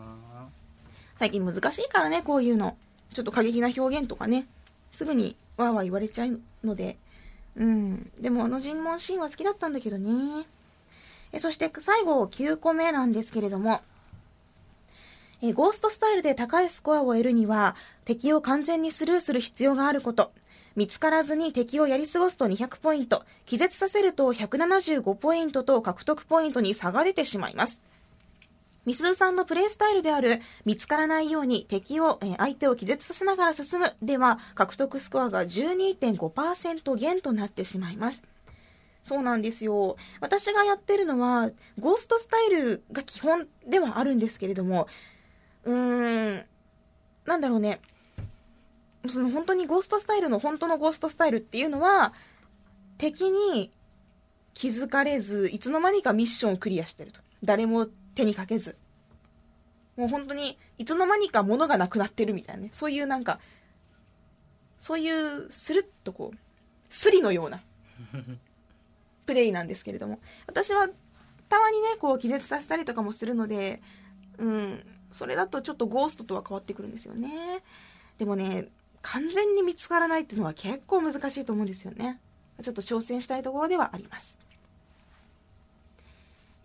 最近難しいからねこういうの。ちょっと過激な表現とかね。すぐにわーわー言われちゃうのでうん。でもあの尋問シーンは好きだったんだけどね。えそして最後9個目なんですけれども。えゴーストスタイルで高いスコアを得るには敵を完全にスルーする必要があること。見つからずに敵をやり過ごすと200ポイント。気絶させると175ポイントと獲得ポイントに差が出てしまいます。みすーさんのプレイスタイルである見つからないように敵を、え相手を気絶させながら進む。では獲得スコアが12.5%減となってしまいます。そうなんですよ。私がやってるのはゴーストスタイルが基本ではあるんですけれどもうーんなんだろうね。その本当にゴーストスタイルの本当のゴーストスタイルっていうのは敵に気づかれずいつの間にかミッションをクリアしてると。誰も手にかけず。もう本当にいつの間にか物がなくなってるみたいなね。そういうなんかそういうスルッとこうスリのような プレイなんですけれども。私はたまにねこう気絶させたりとかもするのでうんそれだとちょっとゴーストとは変わってくるんですよね。でもね完全に見つからないっていうのは結構難しいと思うんですよね。ちょっと挑戦したいところではあります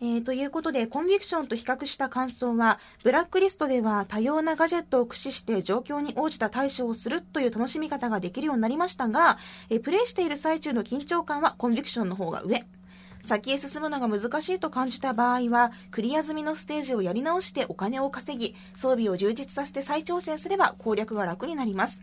えー、ということで、コンビクションと比較した感想は、ブラックリストでは多様なガジェットを駆使して状況に応じた対処をするという楽しみ方ができるようになりましたが、えー、プレイしている最中の緊張感はコンビクションの方が上。先へ進むのが難しいと感じた場合は、クリア済みのステージをやり直してお金を稼ぎ、装備を充実させて再挑戦すれば攻略が楽になります。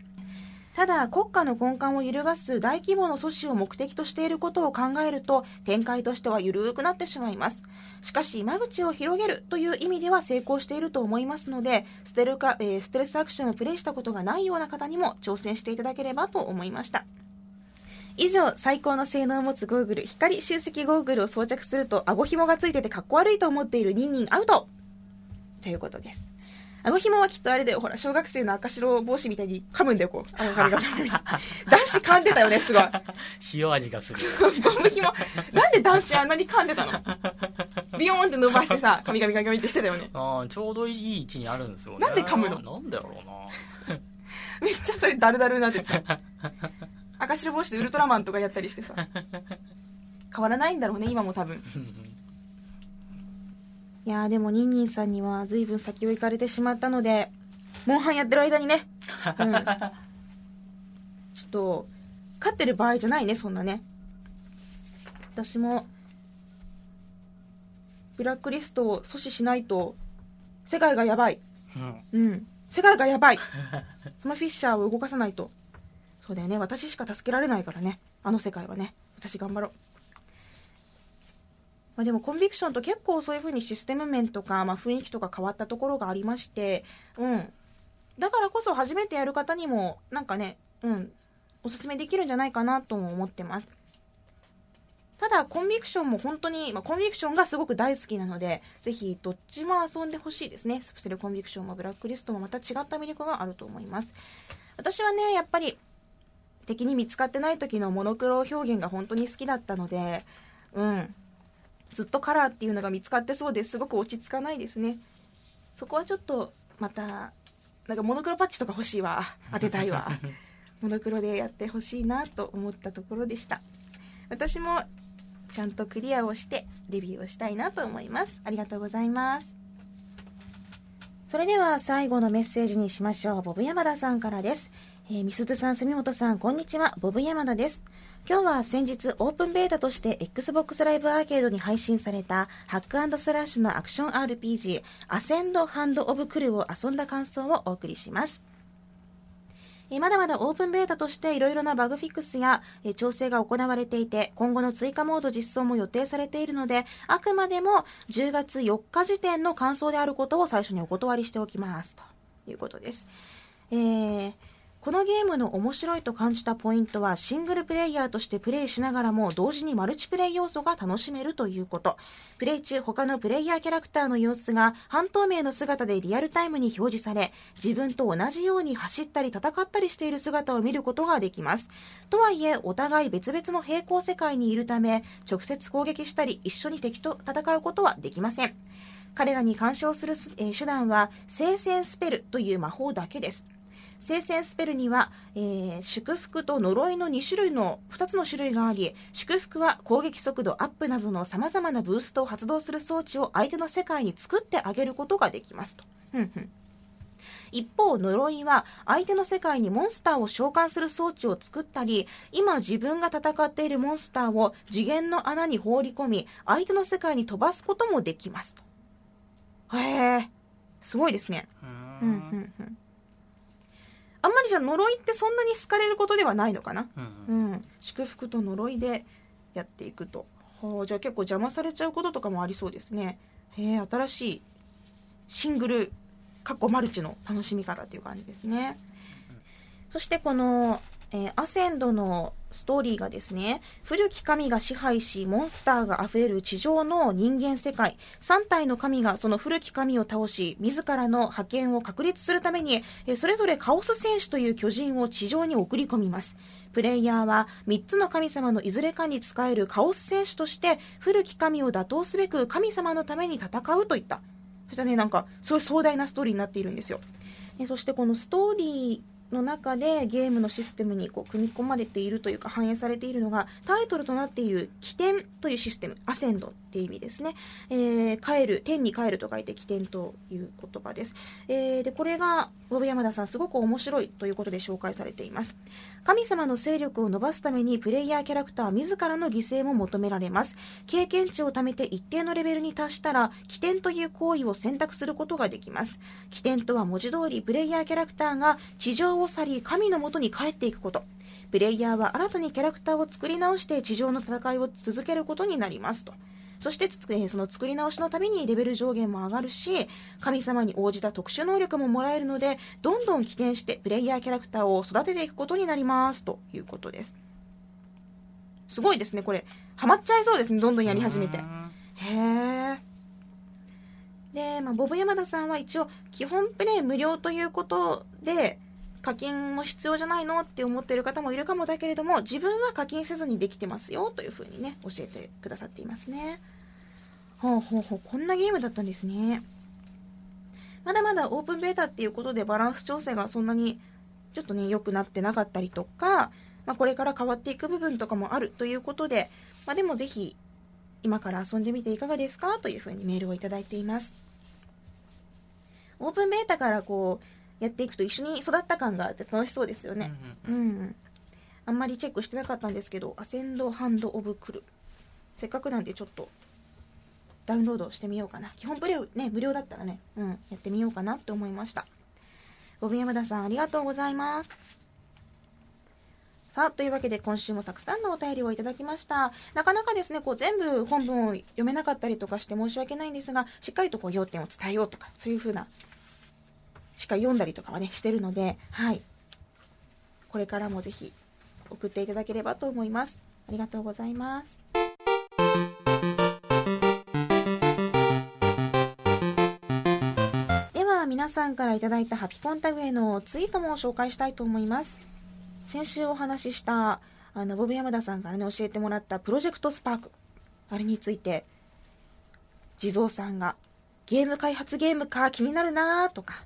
ただ国家の根幹を揺るがす大規模の阻止を目的としていることを考えると展開としては緩くなってしまいますしかし間口を広げるという意味では成功していると思いますのでステルか、えー、ステルスアクションをプレイしたことがないような方にも挑戦していただければと思いました。以上最高の性能を持つゴーグル光集積ゴーグルを装着すると顎紐がついててかっこ悪いと思っているニンニンアウトということです。あの紐はきっとあれだよ。ほら、小学生の赤白帽子みたいに噛むんだよ、こう。あの髪が。男子噛んでたよね、すごい。塩味がする。ゴム紐。なんで男子あんなに噛んでたの？ビヨーンって伸ばしてさ、髪髪髪髪ってしてたよね。ああ、ちょうどいい位置にあるんですよね。なんで噛むの？なんだろうな。めっちゃそれダルダルになってさ。赤白帽子でウルトラマンとかやったりしてさ。変わらないんだろうね、今も多分。いやでもニンニンさんには随分先を行かれてしまったのでモンハンやってる間にね、うん、ちょっと勝ってる場合じゃないねそんなね。私もブラックリストを阻止しないと世界がやばい、うん、うん、世界がやばい。そのフィッシャーを動かさないと。そうだよね。私しか助けられないからね。あの世界はね。私頑張ろうまあ、でもコンビクションと結構そういう風にシステム面とか、まあ、雰囲気とか変わったところがありまして、うん。だからこそ初めてやる方にも、なんかね、うん、おすすめできるんじゃないかなとも思ってます。ただ、コンビクションも本当に、まあ、コンビクションがすごく大好きなので、ぜひどっちも遊んでほしいですね。スプセルコンビクションもブラックリストもまた違った魅力があると思います。私はね、やっぱり敵に見つかってない時のモノクロ表現が本当に好きだったので、うん、ずっとカラーっていうのが見つかってそうですごく落ち着かないですね。そこはちょっとまたなんかモノクロパッチとか欲しいわ。当てたいわ。モノクロでやってほしいなと思ったところでした。私もちゃんとクリアをしてレビューをしたいなと思います。ありがとうございます。それでは最後のメッセージにしましょう。ボブ山田さんからです、えー、みすずさん住本さんこんにちは。ボブ山田です今日は先日オープンベータとして Xbox ライブアーケードに配信されたハックスラッシュのアクション RPG アセンドハンドオブクルを遊んだ感想をお送りします。まだまだオープンベータとしていろいろなバグフィックスや調整が行われていて、今後の追加モード実装も予定されているので、あくまでも10月4日時点の感想であることを最初にお断りしておきます。ということです。えーこのゲームの面白いと感じたポイントはシングルプレイヤーとしてプレイしながらも同時にマルチプレイ要素が楽しめるということ。プレイ中他のプレイヤーキャラクターの様子が半透明の姿でリアルタイムに表示され、自分と同じように走ったり戦ったりしている姿を見ることができます。とはいえ、お互い別々の平行世界にいるため、直接攻撃したり一緒に敵と戦うことはできません。彼らに干渉する、え手段は聖戦スペルという魔法だけです。聖戦スペルには、えー、祝福と呪いの2種類の2つの種類があり祝福は攻撃速度アップなどのさまざまなブーストを発動する装置を相手の世界に作ってあげることができますと。一方呪いは相手の世界にモンスターを召喚する装置を作ったり今自分が戦っているモンスターを次元の穴に放り込み相手の世界に飛ばすこともできますと。へえすごいですね。うんうんうんあんまりじゃあ呪いってそんなに好かれることではないのかな、うん、うん、祝福と呪いでやっていくと。はあじゃあ結構邪魔されちゃうこととかもありそうですね。へえ新しいシングルかっこマルチの楽しみ方っていう感じですね、そしてこのえー、アセンドのストーリーがですね、古き神が支配し、モンスターが溢れる地上の人間世界、3体の神がその古き神を倒し、自らの覇権を確立するために、え、それぞれカオス戦士という巨人を地上に送り込みます。プレイヤーは3つの神様のいずれかに仕えるカオス戦士として、古き神を打倒すべく神様のために戦うといった。そしたね、なんか、そうい壮大なストーリーになっているんですよ。えそしてこのストーリー、の中でゲームのシステムにこう組み込まれているというか反映されているのがタイトルとなっている起点というシステムアセンドっていう意味ですね、えー、帰る天に帰ると書いて起点という言葉です、えー、でこれがボブ山田さんすごく面白いということで紹介されています。神様の勢力を伸ばすためにプレイヤーキャラクター自らの犠牲も求められます。経験値を貯めて一定のレベルに達したら起点という行為を選択することができます。起点とは文字通りプレイヤーキャラクターが地上を去り神のもとに帰っていくこと。プレイヤーは新たにキャラクターを作り直して地上の戦いを続けることになりますと。そしてその作り直しのたびにレベル上限も上がるし神様に応じた特殊能力ももらえるのでどんどん起点してプレイヤーキャラクターを育てていくことになりますということです。すごいですねこれ。ハマっちゃいそうですねどんどんやり始めて。へえで、まあ、ボブ山田さんは一応基本プレイ無料ということで課金も必要じゃないのって思ってる方もいるかもだけれども自分は課金せずにできてますよというふうにね教えてくださっていますね。ほうほうほうこんなゲームだったんですね。まだまだオープンベータっていうことでバランス調整がそんなにちょっとね良くなってなかったりとか、まあ、これから変わっていく部分とかもあるということで、まあ、でもぜひ今から遊んでみていかがですか？というふうにメールをいただいています。オープンベータからこうやっていくと一緒に育った感があって楽しそうですよね。うん、うん、あんまりチェックしてなかったんですけど、アセンドハンドオブクル。せっかくなんでちょっとダウンロードしてみようかな。基本プレイね、無料だったらね、うん、やってみようかなって思いました。ボビ山田さん、ありがとうございます。さあ、というわけで今週もたくさんのお便りをいただきました。なかなかですね、こう全部本文を読めなかったりとかして申し訳ないんですが、しっかりとこう要点を伝えようとか、そういう風なしか読んだりとかはね、してるので、はい。これからもぜひ送っていただければと思います。ありがとうございます。では、皆さんからいただいたハピコンタグへのツイートも紹介したいと思います。先週お話しした、あの、ボブ山田さんからね、教えてもらったプロジェクトスパーク。あれについて、地蔵さんが、ゲーム開発ゲームか気になるなーとか、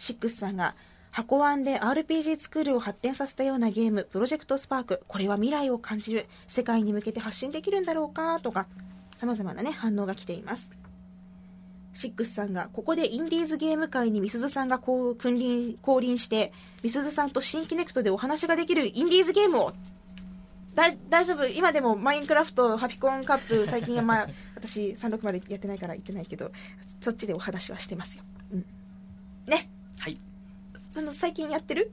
シックスさんが箱湾で RPG スクールを発展させたようなゲーム、プロジェクトスパーク、これは未来を感じる、世界に向けて発信できるんだろうか、とか、様々なね、反応が来ています。シックスさんが、ここでインディーズゲーム界にみすずさんがこう君臨降臨して、みすずさんと新キネクトでお話ができるインディーズゲームを。大丈夫？今でもマインクラフトハピコンカップ最近はまあ 私36までやってないから言ってないけどそっちでお話はしてますよ、うん、ねはい。あの最近やってる？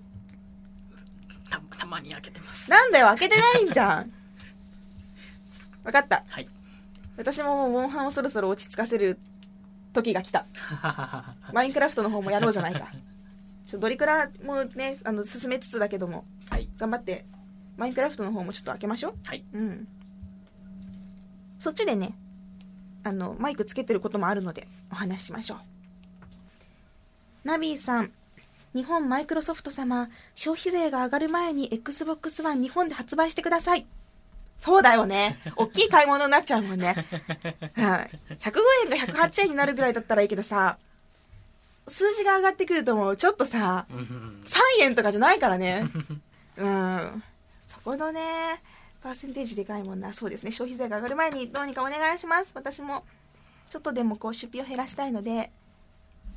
たたまに開けてます。なんだよ開けてないんじゃん。分かった。はい。私ももうモンハンをそろそろ落ち着かせる時が来た。マインクラフトの方もやろうじゃないか。ちょドリクラもねあの進めつつだけども、はい、頑張ってマインクラフトの方もちょっと開けましょう。はい。うん。そっちでねあのマイクつけてることもあるのでお話ししましょうナビーさん、日本マイクロソフト様、消費税が上がる前に Xbox One 日本で発売してください。そうだよね。大きい買い物になっちゃうもんね。はい。105円が108円になるぐらいだったらいいけどさ、数字が上がってくるともうちょっとさ、3円とかじゃないからね。うん。そこのね、パーセンテージでかいもんな。そうですね。消費税が上がる前にどうにかお願いします。私も、ちょっとでもこう出費を減らしたいので、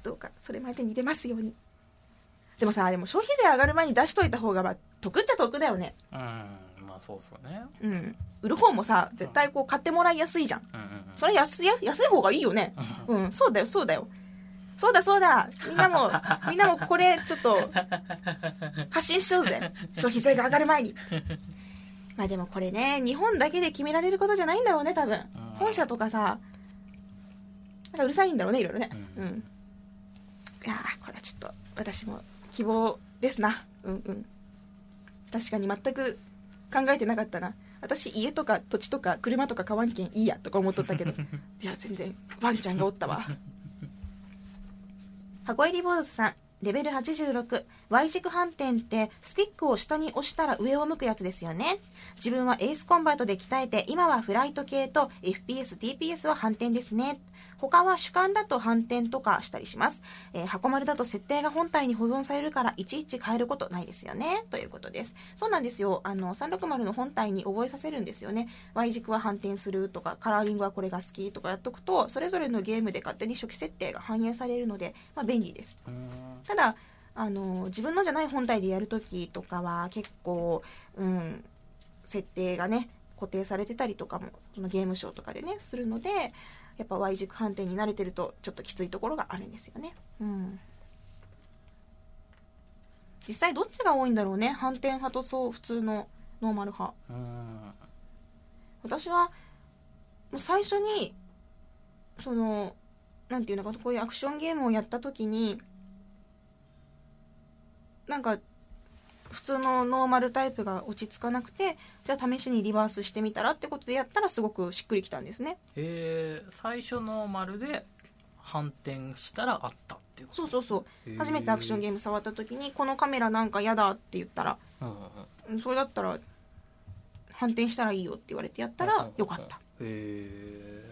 どうかそれまでに出ますように。でもさでも消費税上がる前に出しといた方がまあ得っちゃ得だよね。うんまあそうそうね。うん。売る方もさ絶対こう買ってもらいやすいじゃん,、うんうんうん、それ安い安い方がいいよね。うん。そうだよそうだよ。そうだそうだ。みんなも みんなもこれちょっと発信しようぜ。消費税が上がる前に。まあでもこれね日本だけで決められることじゃないんだろうね多分、本社とかさなんかうるさいんだろうねいろいろね。うん、うんいやこれはちょっと私も希望ですな。うんうん。確かに全く考えてなかったな。私家とか土地とか車とか買わんけんいいやとか思っとったけど。いや全然ワンちゃんがおったわ。箱入り坊主さんレベル 86Y 軸反転ってスティックを下に押したら上を向くやつですよね。自分はエースコンバートで鍛えて今はフライト系と FPS、TPS は反転ですね他は主観だと反転とかしたりします、えー、箱丸だと設定が本体に保存されるからいちいち変えることないですよね。ということです。そうなんですよ。あの360の本体に覚えさせるんですよね。Y 軸は反転するとかカラーリングはこれが好きとかやっとくとそれぞれのゲームで勝手に初期設定が反映されるので、まあ、便利です。ただあの自分のじゃない本体でやるときとかは結構、うん、設定がね固定されてたりとかもそのゲームショーとかでねするのでやっぱ Y 軸反転に慣れてるとちょっときついところがあるんですよね。うん。実際どっちが多いんだろうね。反転派とそう普通のノーマル派。私は、もう最初に、その、なんていうのか、こういうアクションゲームをやった時に、なんか普通のノーマルタイプが落ち着かなくてじゃあ試しにリバースしてみたらってことでやったらすごくしっくりきたんですね。へえ最初ノーマルで反転したらあったっていうそうそうそう。初めてアクションゲーム触った時にこのカメラなんか嫌だって言ったら、うん、それだったら反転したらいいよって言われてやったらよかった。へえ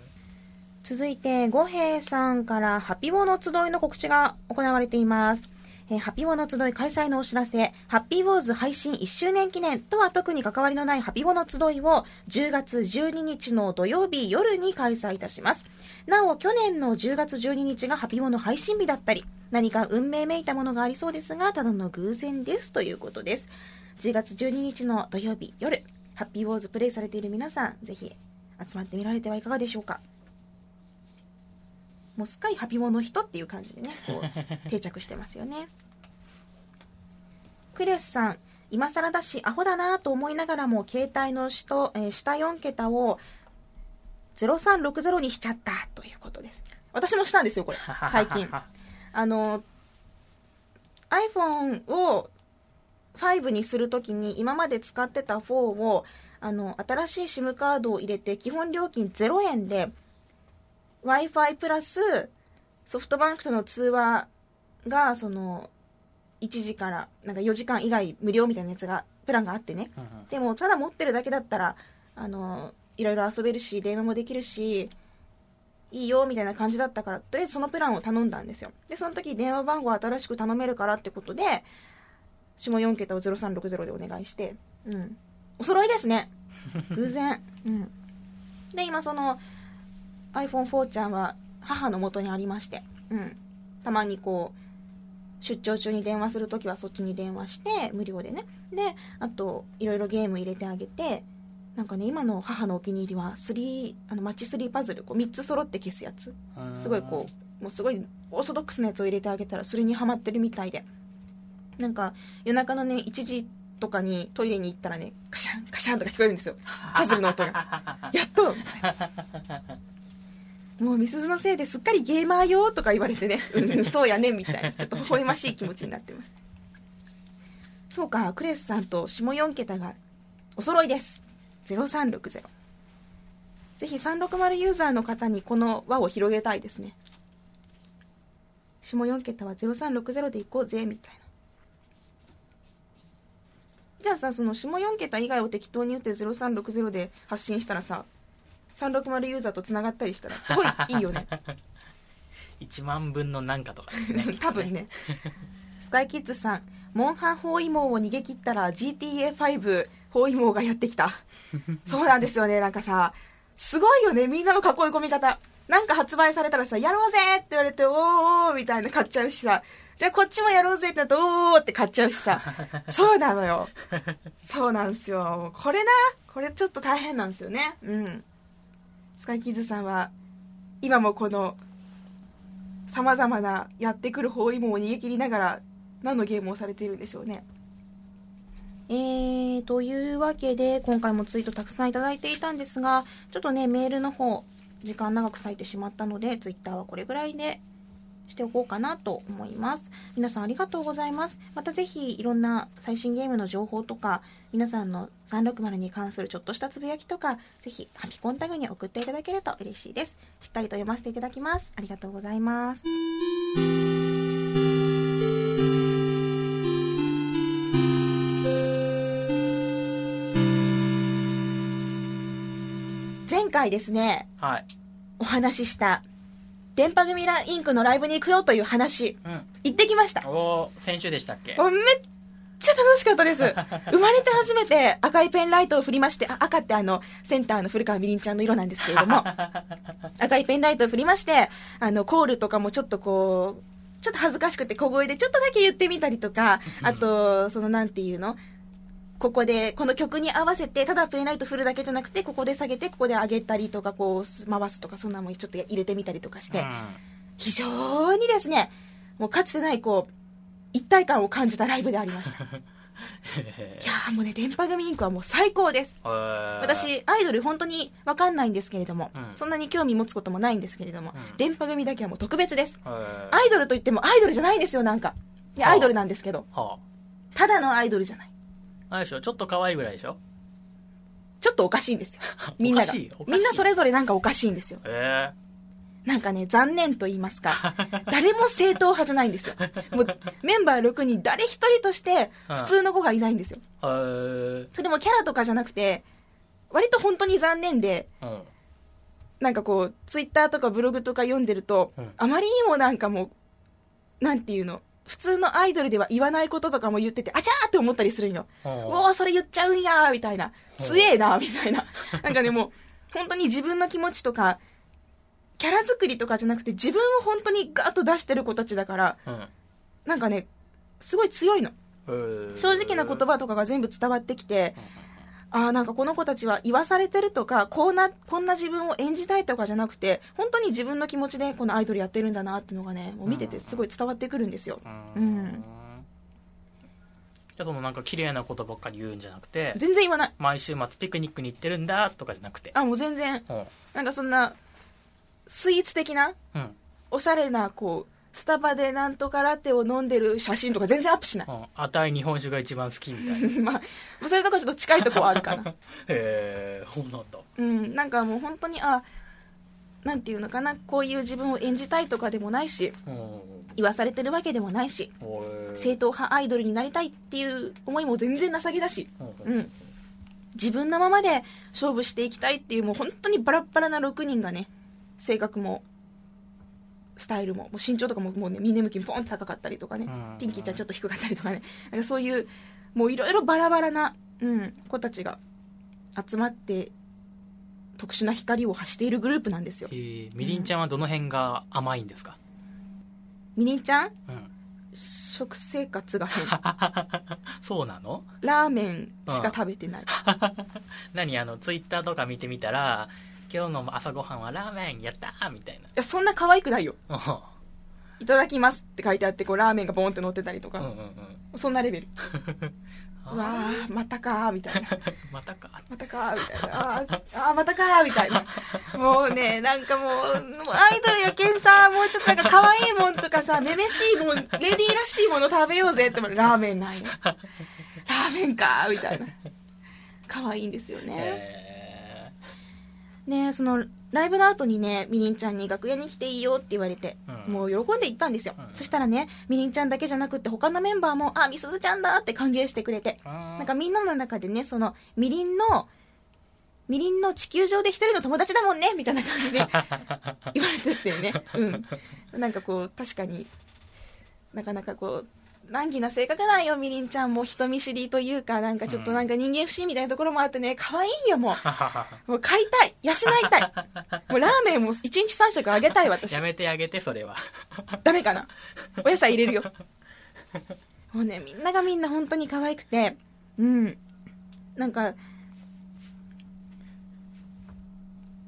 続いて五平さんからハピボの集いの告知が行われていますえー、ハッピーウォーの集い開催のお知らせ、ハッピーウォーズ配信1周年記念とは特に関わりのないハピウォの集いを10月12日の土曜日夜に開催いたします。なお、去年の10月12日がハピウォの配信日だったり、何か運命めいたものがありそうですが、ただの偶然ですということです。10月12日の土曜日夜、ハッピーウォーズプレイされている皆さん、ぜひ集まってみられてはいかがでしょうか。もうすっかりハピモの人っていう感じでねこう 定着してますよね。クレスさん今更だしアホだなと思いながらも携帯の下,、えー、下4桁を0360にしちゃったということです。私もしたんですよこれ。最近。あの iPhone を5にするときに今まで使ってた4をあの新しい SIM カードを入れて基本料金0円で Wi-Fi プラスソフトバンクとの通話がその1時からなんか4時間以外無料みたいなやつがプランがあってね、うんうん、でもただ持ってるだけだったらあのいろいろ遊べるし電話もできるしいいよみたいな感じだったからとりあえずそのプランを頼んだんですよ。でその時電話番号新しく頼めるからってことで下4桁を0360でお願いしてうん。お揃いですね。偶然。うん。で今その iPhone4 ちゃんは母の元にありまして、うん、たまにこう出張中に電話するときはそっちに電話して無料でね。であといろいろゲーム入れてあげてなんかね今の母のお気に入りは3あのマッチ3パズルこう3つ揃って消すやつ。すごいこうもうすごいオーソドックスなやつを入れてあげたらそれにはまってるみたいで。なんか夜中のね1時とかにトイレに行ったらねカシャンカシャンとか聞こえるんですよ。パズルの音が。やっともうみすずのせいですっかりゲーマーよとか言われてね、うん、そうやねみたいな。ちょっと微笑ましい気持ちになってます。そうかクレスさんと下4桁がお揃いです。0360ぜひ360ユーザーの方にこの輪を広げたいですね。下4桁は0360でいこうぜみたいな。じゃあさその下4桁以外を適当に打って0360で発信したらさ360ユーザーとつながったりしたら すごいいいよね。1万分の何かとかですね。多分ね。スカイキッズさんモンハン包囲網を逃げ切ったら GTA5 包囲網がやってきた。そうなんですよねなんかさすごいよねみんなの囲い込み方。なんか発売されたらさやろうぜって言われておーおーみたいな買っちゃうしさ。じゃあこっちもやろうぜってなっておーって買っちゃうしさ。そうなのよ。そうなんですよ。これなこれちょっと大変なんですよね。うん。スカイキズさんは今もこのさまざまなやってくる包囲網を逃げ切りながら何のゲームをされているんでしょうね。えー、というわけで今回もツイートたくさんいただいていたんですがちょっとねメールの方時間長く割いてしまったのでツイッターはこれぐらいでしておこうかなと思います。皆さんありがとうございます。またぜひいろんな最新ゲームの情報とか皆さんの360に関するちょっとしたつぶやきとかぜひハピコンタグに送っていただけると嬉しいです。しっかりと読ませていただきます。ありがとうございます。前回ですねはい。お話しした電波組ラインクのライブに行くよという話。うん。行ってきました。おー先週でしたっけ？もうめっちゃ楽しかったです。生まれて初めて赤いペンライトを振りまして、あ赤ってあの、センターの古川みりんちゃんの色なんですけれども、赤いペンライトを振りまして、あの、コールとかもちょっとこう、ちょっと恥ずかしくて小声でちょっとだけ言ってみたりとか、あと、そのなんていうの？ここで、この曲に合わせて、ただペンライト振るだけじゃなくて、ここで下げて、ここで上げたりとか、こう、回すとか、そんなもんちょっと入れてみたりとかして、非常にですね、もうかつてない、こう、一体感を感じたライブでありました。いやーもうね、電波組インクはもう最高です。私私、アイドル本当にわかんないんですけれども、うんそんなに興味持つこともないんですけれども、うん電波組だけはもう特別です。はアイドルといってもアイドルじゃないんですよ、なんか。アイドルなんですけど、あただのアイドルじゃない。あれでしょ？ちょっと可愛いぐらいでしょ？ちょっとおかしいんですよ。みんなが。みんなそれぞれなんかおかしいんですよ。えなんかね、残念と言いますか、誰も正統派じゃないんですよ。もう、メンバー6人誰一人として普通の子がいないんですよ。えー、それもキャラとかじゃなくて、割と本当に残念で、うん。なんかこう、ツイッターとかブログとか読んでると、うん。あまりにもなんかもう、なんていうの、普通のアイドルでは言わないこととかも言ってて、あちゃーって思ったりするんよ。おー、それ言っちゃうんやー、みたいな。強えな、みたいな。なんかね、もう、本当に自分の気持ちとか、キャラ作りとかじゃなくて、自分を本当にガーッと出してる子たちだから、うんなんかね、すごい強いの。えー正直な言葉とかが全部伝わってきて、ああ、なんかこの子たちは言わされてるとか、こうな、こんな自分を演じたいとかじゃなくて、本当に自分の気持ちでこのアイドルやってるんだなっていうのがね、もう見ててすごい伝わってくるんですよ。ううん。んじゃあそのなんか綺麗なことばっかり言うんじゃなくて全然言わない。毎週末ピクニックに行ってるんだとかじゃなくて。あ、もう全然、うん。なんかそんな、スイーツ的な、うん。おしゃれな、こう、スタバでなんとかラテを飲んでる写真とか全然アップしない。うん。あたい日本酒が一番好きみたいな。まあ、それとかちょっと近いとこはあるかな。へえそうなんだ。うん、なんかもう本当に、あ、なんていうのかな、こういう自分を演じたいとかでもないし、うん。言わされてるわけでもないし、正統派アイドルになりたいっていう思いも全然情けだし、うん。うん。自分のままで勝負していきたいっていうもう本当にバラッバラな6人がね、性格も、スタイルも、もう身長とかももうね、峰向きにポンって高かったりとかね、うん。ピンキーちゃんちょっと低かったりとかね、なんかそういう、もういろいろバラバラな、うん、子たちが集まって、特殊な光を発しているグループなんですよ。え。ーみりんちゃんはどの辺が甘いんですか？みりんちゃん？うん。食生活が。変。そうなの？ラーメンしか食べてない。何？あのツイッターとか見てみたら今日の朝ごはんはラーメンやったーみたいいや、そんな可愛くないよ。ないただきますって書いてあって、こう、ラーメンがボンって乗ってたりとか、うんうんうんそんなレベル。あ うわー、またかー、みたいな。ー またかまたかー、みたいな。あーあー、またかー、みたいな。もうね、なんかもう、アイドルやけんさ、もうちょっとなんか可愛いもんとかさ、めめしいもん、レディーらしいもの食べようぜって思うラーメンないの。ラーメンかー、みたいな。可愛いんですよね。えねそのライブの後にねみりんちゃんに楽屋に来ていいよって言われて、うん。もう喜んで行ったんですよ、うん。そしたらねみりんちゃんだけじゃなくって他のメンバーもあみすずちゃんだって歓迎してくれてなんかみんなの中でねそのみりんのみりんの地球上で一人の友達だもんねみたいな感じで 言われててね。うん。なんかこう確かになかなかこう難儀な性格なんよみりんちゃん。も人見知りというかなんかちょっとなんか人間不信みたいなところもあってね可愛いよもう。もう買いたい養いたい。もうラーメンも1日3食あげたい私。やめてあげてそれは。ダメかな。お野菜入れるよ。もうねみんながみんな本当に可愛くて。うん。なんか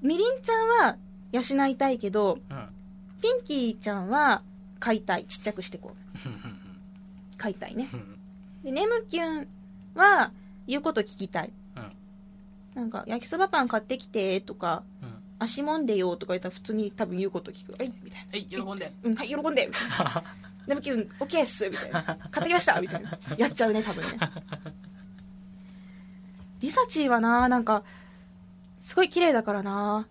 みりんちゃんは養いたいけどうん。ピンキーちゃんは買いたい。ちっちゃくしてこう買いたいねでネムキュンは言うこと聞きたいうんなんか焼きそばパン買ってきてとかうん足もんでよとか言ったら普通に多分言うこと聞く。はい、みたいな。はい喜んでうん、はい、喜んでみたいな。でも気分、オッケーっすみたいな。買ってきましたみたいな。やっちゃうね、多分ね。リサチーはな、なんか、すごい綺麗だからな。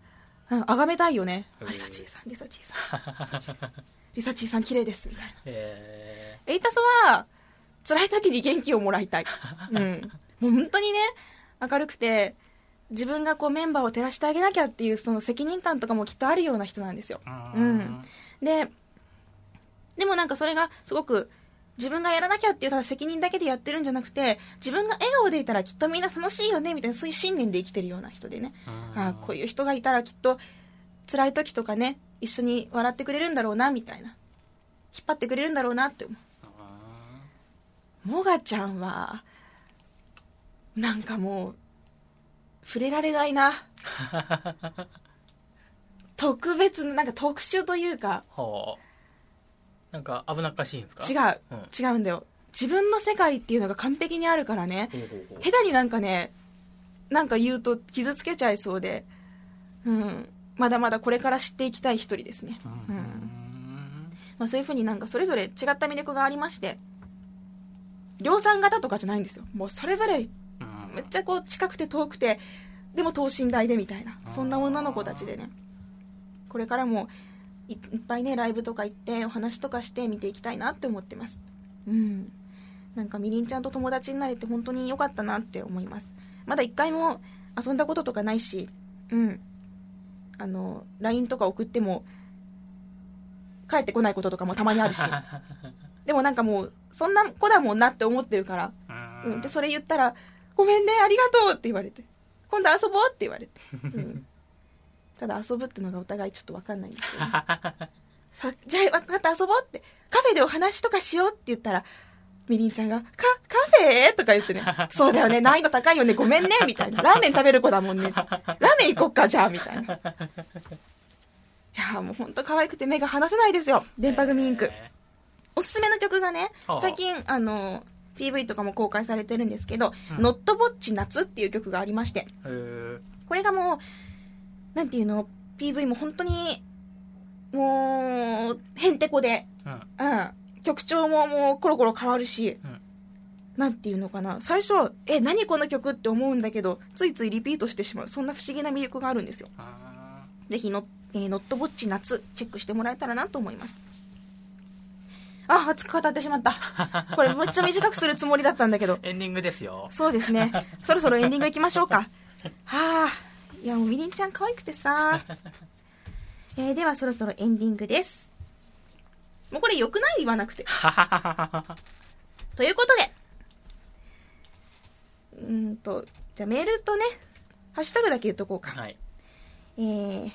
なんか、あがめたいよね。リサチーさん、リサチーさん。リサチーさん、リサチーさん綺麗です、みたいな。えエイタスは、辛い時に元気をもらいたい。うん。もう本当にね、明るくて、自分がこうメンバーを照らしてあげなきゃっていうその責任感とかもきっとあるような人なんですよ。ーうんで、でもなんかそれがすごく自分がやらなきゃっていうただ責任だけでやってるんじゃなくて、自分が笑顔でいたらきっとみんな楽しいよねみたいなそういう信念で生きてるような人でね。あ、こういう人がいたらきっと辛い時とかね、一緒に笑ってくれるんだろうなみたいな。引っ張ってくれるんだろうなって思う。モガちゃんは、なんかもう、触れられないな。特別な、なんか特殊というか、ほう。なんか危なっかしいんですか？違う、うん。違うんだよ。自分の世界っていうのが完璧にあるからね、下手になんかね、なんか言うと傷つけちゃいそうで、うん、まだまだこれから知っていきたい一人ですね。ううんん。まあ、そういうふうになんかそれぞれ違った魅力がありまして、量産型とかじゃないんですよ。もうそれぞれうん。めっちゃこう近くて遠くてでも等身大でみたいなそんな女の子たちでね。これからもいいっぱいねライブとか行ってお話とかして見ていきたいなって思ってます。うん。なんかみりんちゃんと友達になれて本当に良かったなって思います。まだ一回も遊んだこととかないしうん。あの LINE とか送っても帰ってこないこととかもたまにあるし でもなんかもうそんな子だもんなって思ってるから。うん、でそれ言ったら「ごめんねありがとう」って言われて「今度遊ぼう」って言われて、うん、ただ遊ぶってのがお互いちょっと分かんないんですよ、ね、あじゃあ分かった遊ぼうって。カフェでお話とかしようって言ったらみりんちゃんが「カカフェ?」とか言ってね「そうだよね。難易度高いよね。ごめんね」みたいな「ラーメン食べる子だもんね」ラーメン行こっかじゃあ」みたいな。いやもうほんと可愛くて目が離せないですよ。電波組インク、えおすすめの曲がねはあ。最近あの PV とかも公開されてるんですけど「うん。ノットぼっち夏」っていう曲がありまして。これがもうなんていうの PV も本当にもうへんてこで、ーうん。うん、曲調ももうコロコロ変わるし、うん。なんていうのかな。最初え何この曲って思うんだけどついついリピートしてしまう。そんな不思議な魅力があるんですよ。あぜひの、えーノットぼっち夏チェックしてもらえたらなと思います。あ、熱く語ってしまった。これめっちゃ短くするつもりだったんだけど。ーエンディングですよそうですね。そろそろエンディングいきましょうか。はあ。いや、もうみりんちゃん可愛くてさ。えーではそろそろエンディングです。もうこれ良くない言わなくて。ということで。うーんと、じゃあメールとね、ハッシュタグだけ言っとこうか。はいえー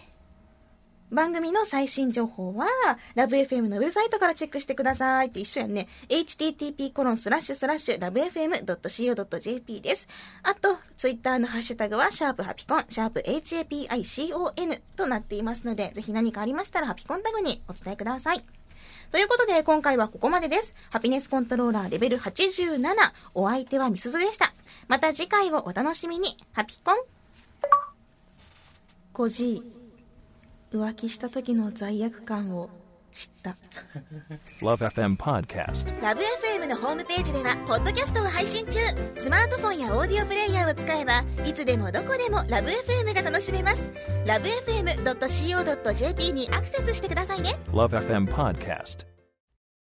番組の最新情報は、ラブ f m のウェブサイトからチェックしてくださいって一緒やんね。http コロンスラッシュスラッシュラブ FM.co.jp です。あと、ツイッターのハッシュタグは、シャープハピコン、シャープ HAPICON となっていますので、ぜひ何かありましたらハピコンタグにお伝えください。ということで、今回はここまでです。ハピネスコントローラーレベル87。お相手はみすずでした。また次回をお楽しみに。ハピコン。5時。浮気した時の罪悪感を知った。Love FM Podcast. ラブ f m のホームページではポッドキャストを配信中スマートフォンやオーディオプレイヤーを使えばいつでもどこでもラブ f m が楽しめますラブ FM.co.jp にアクセスしてくださいね Love FM Podcast.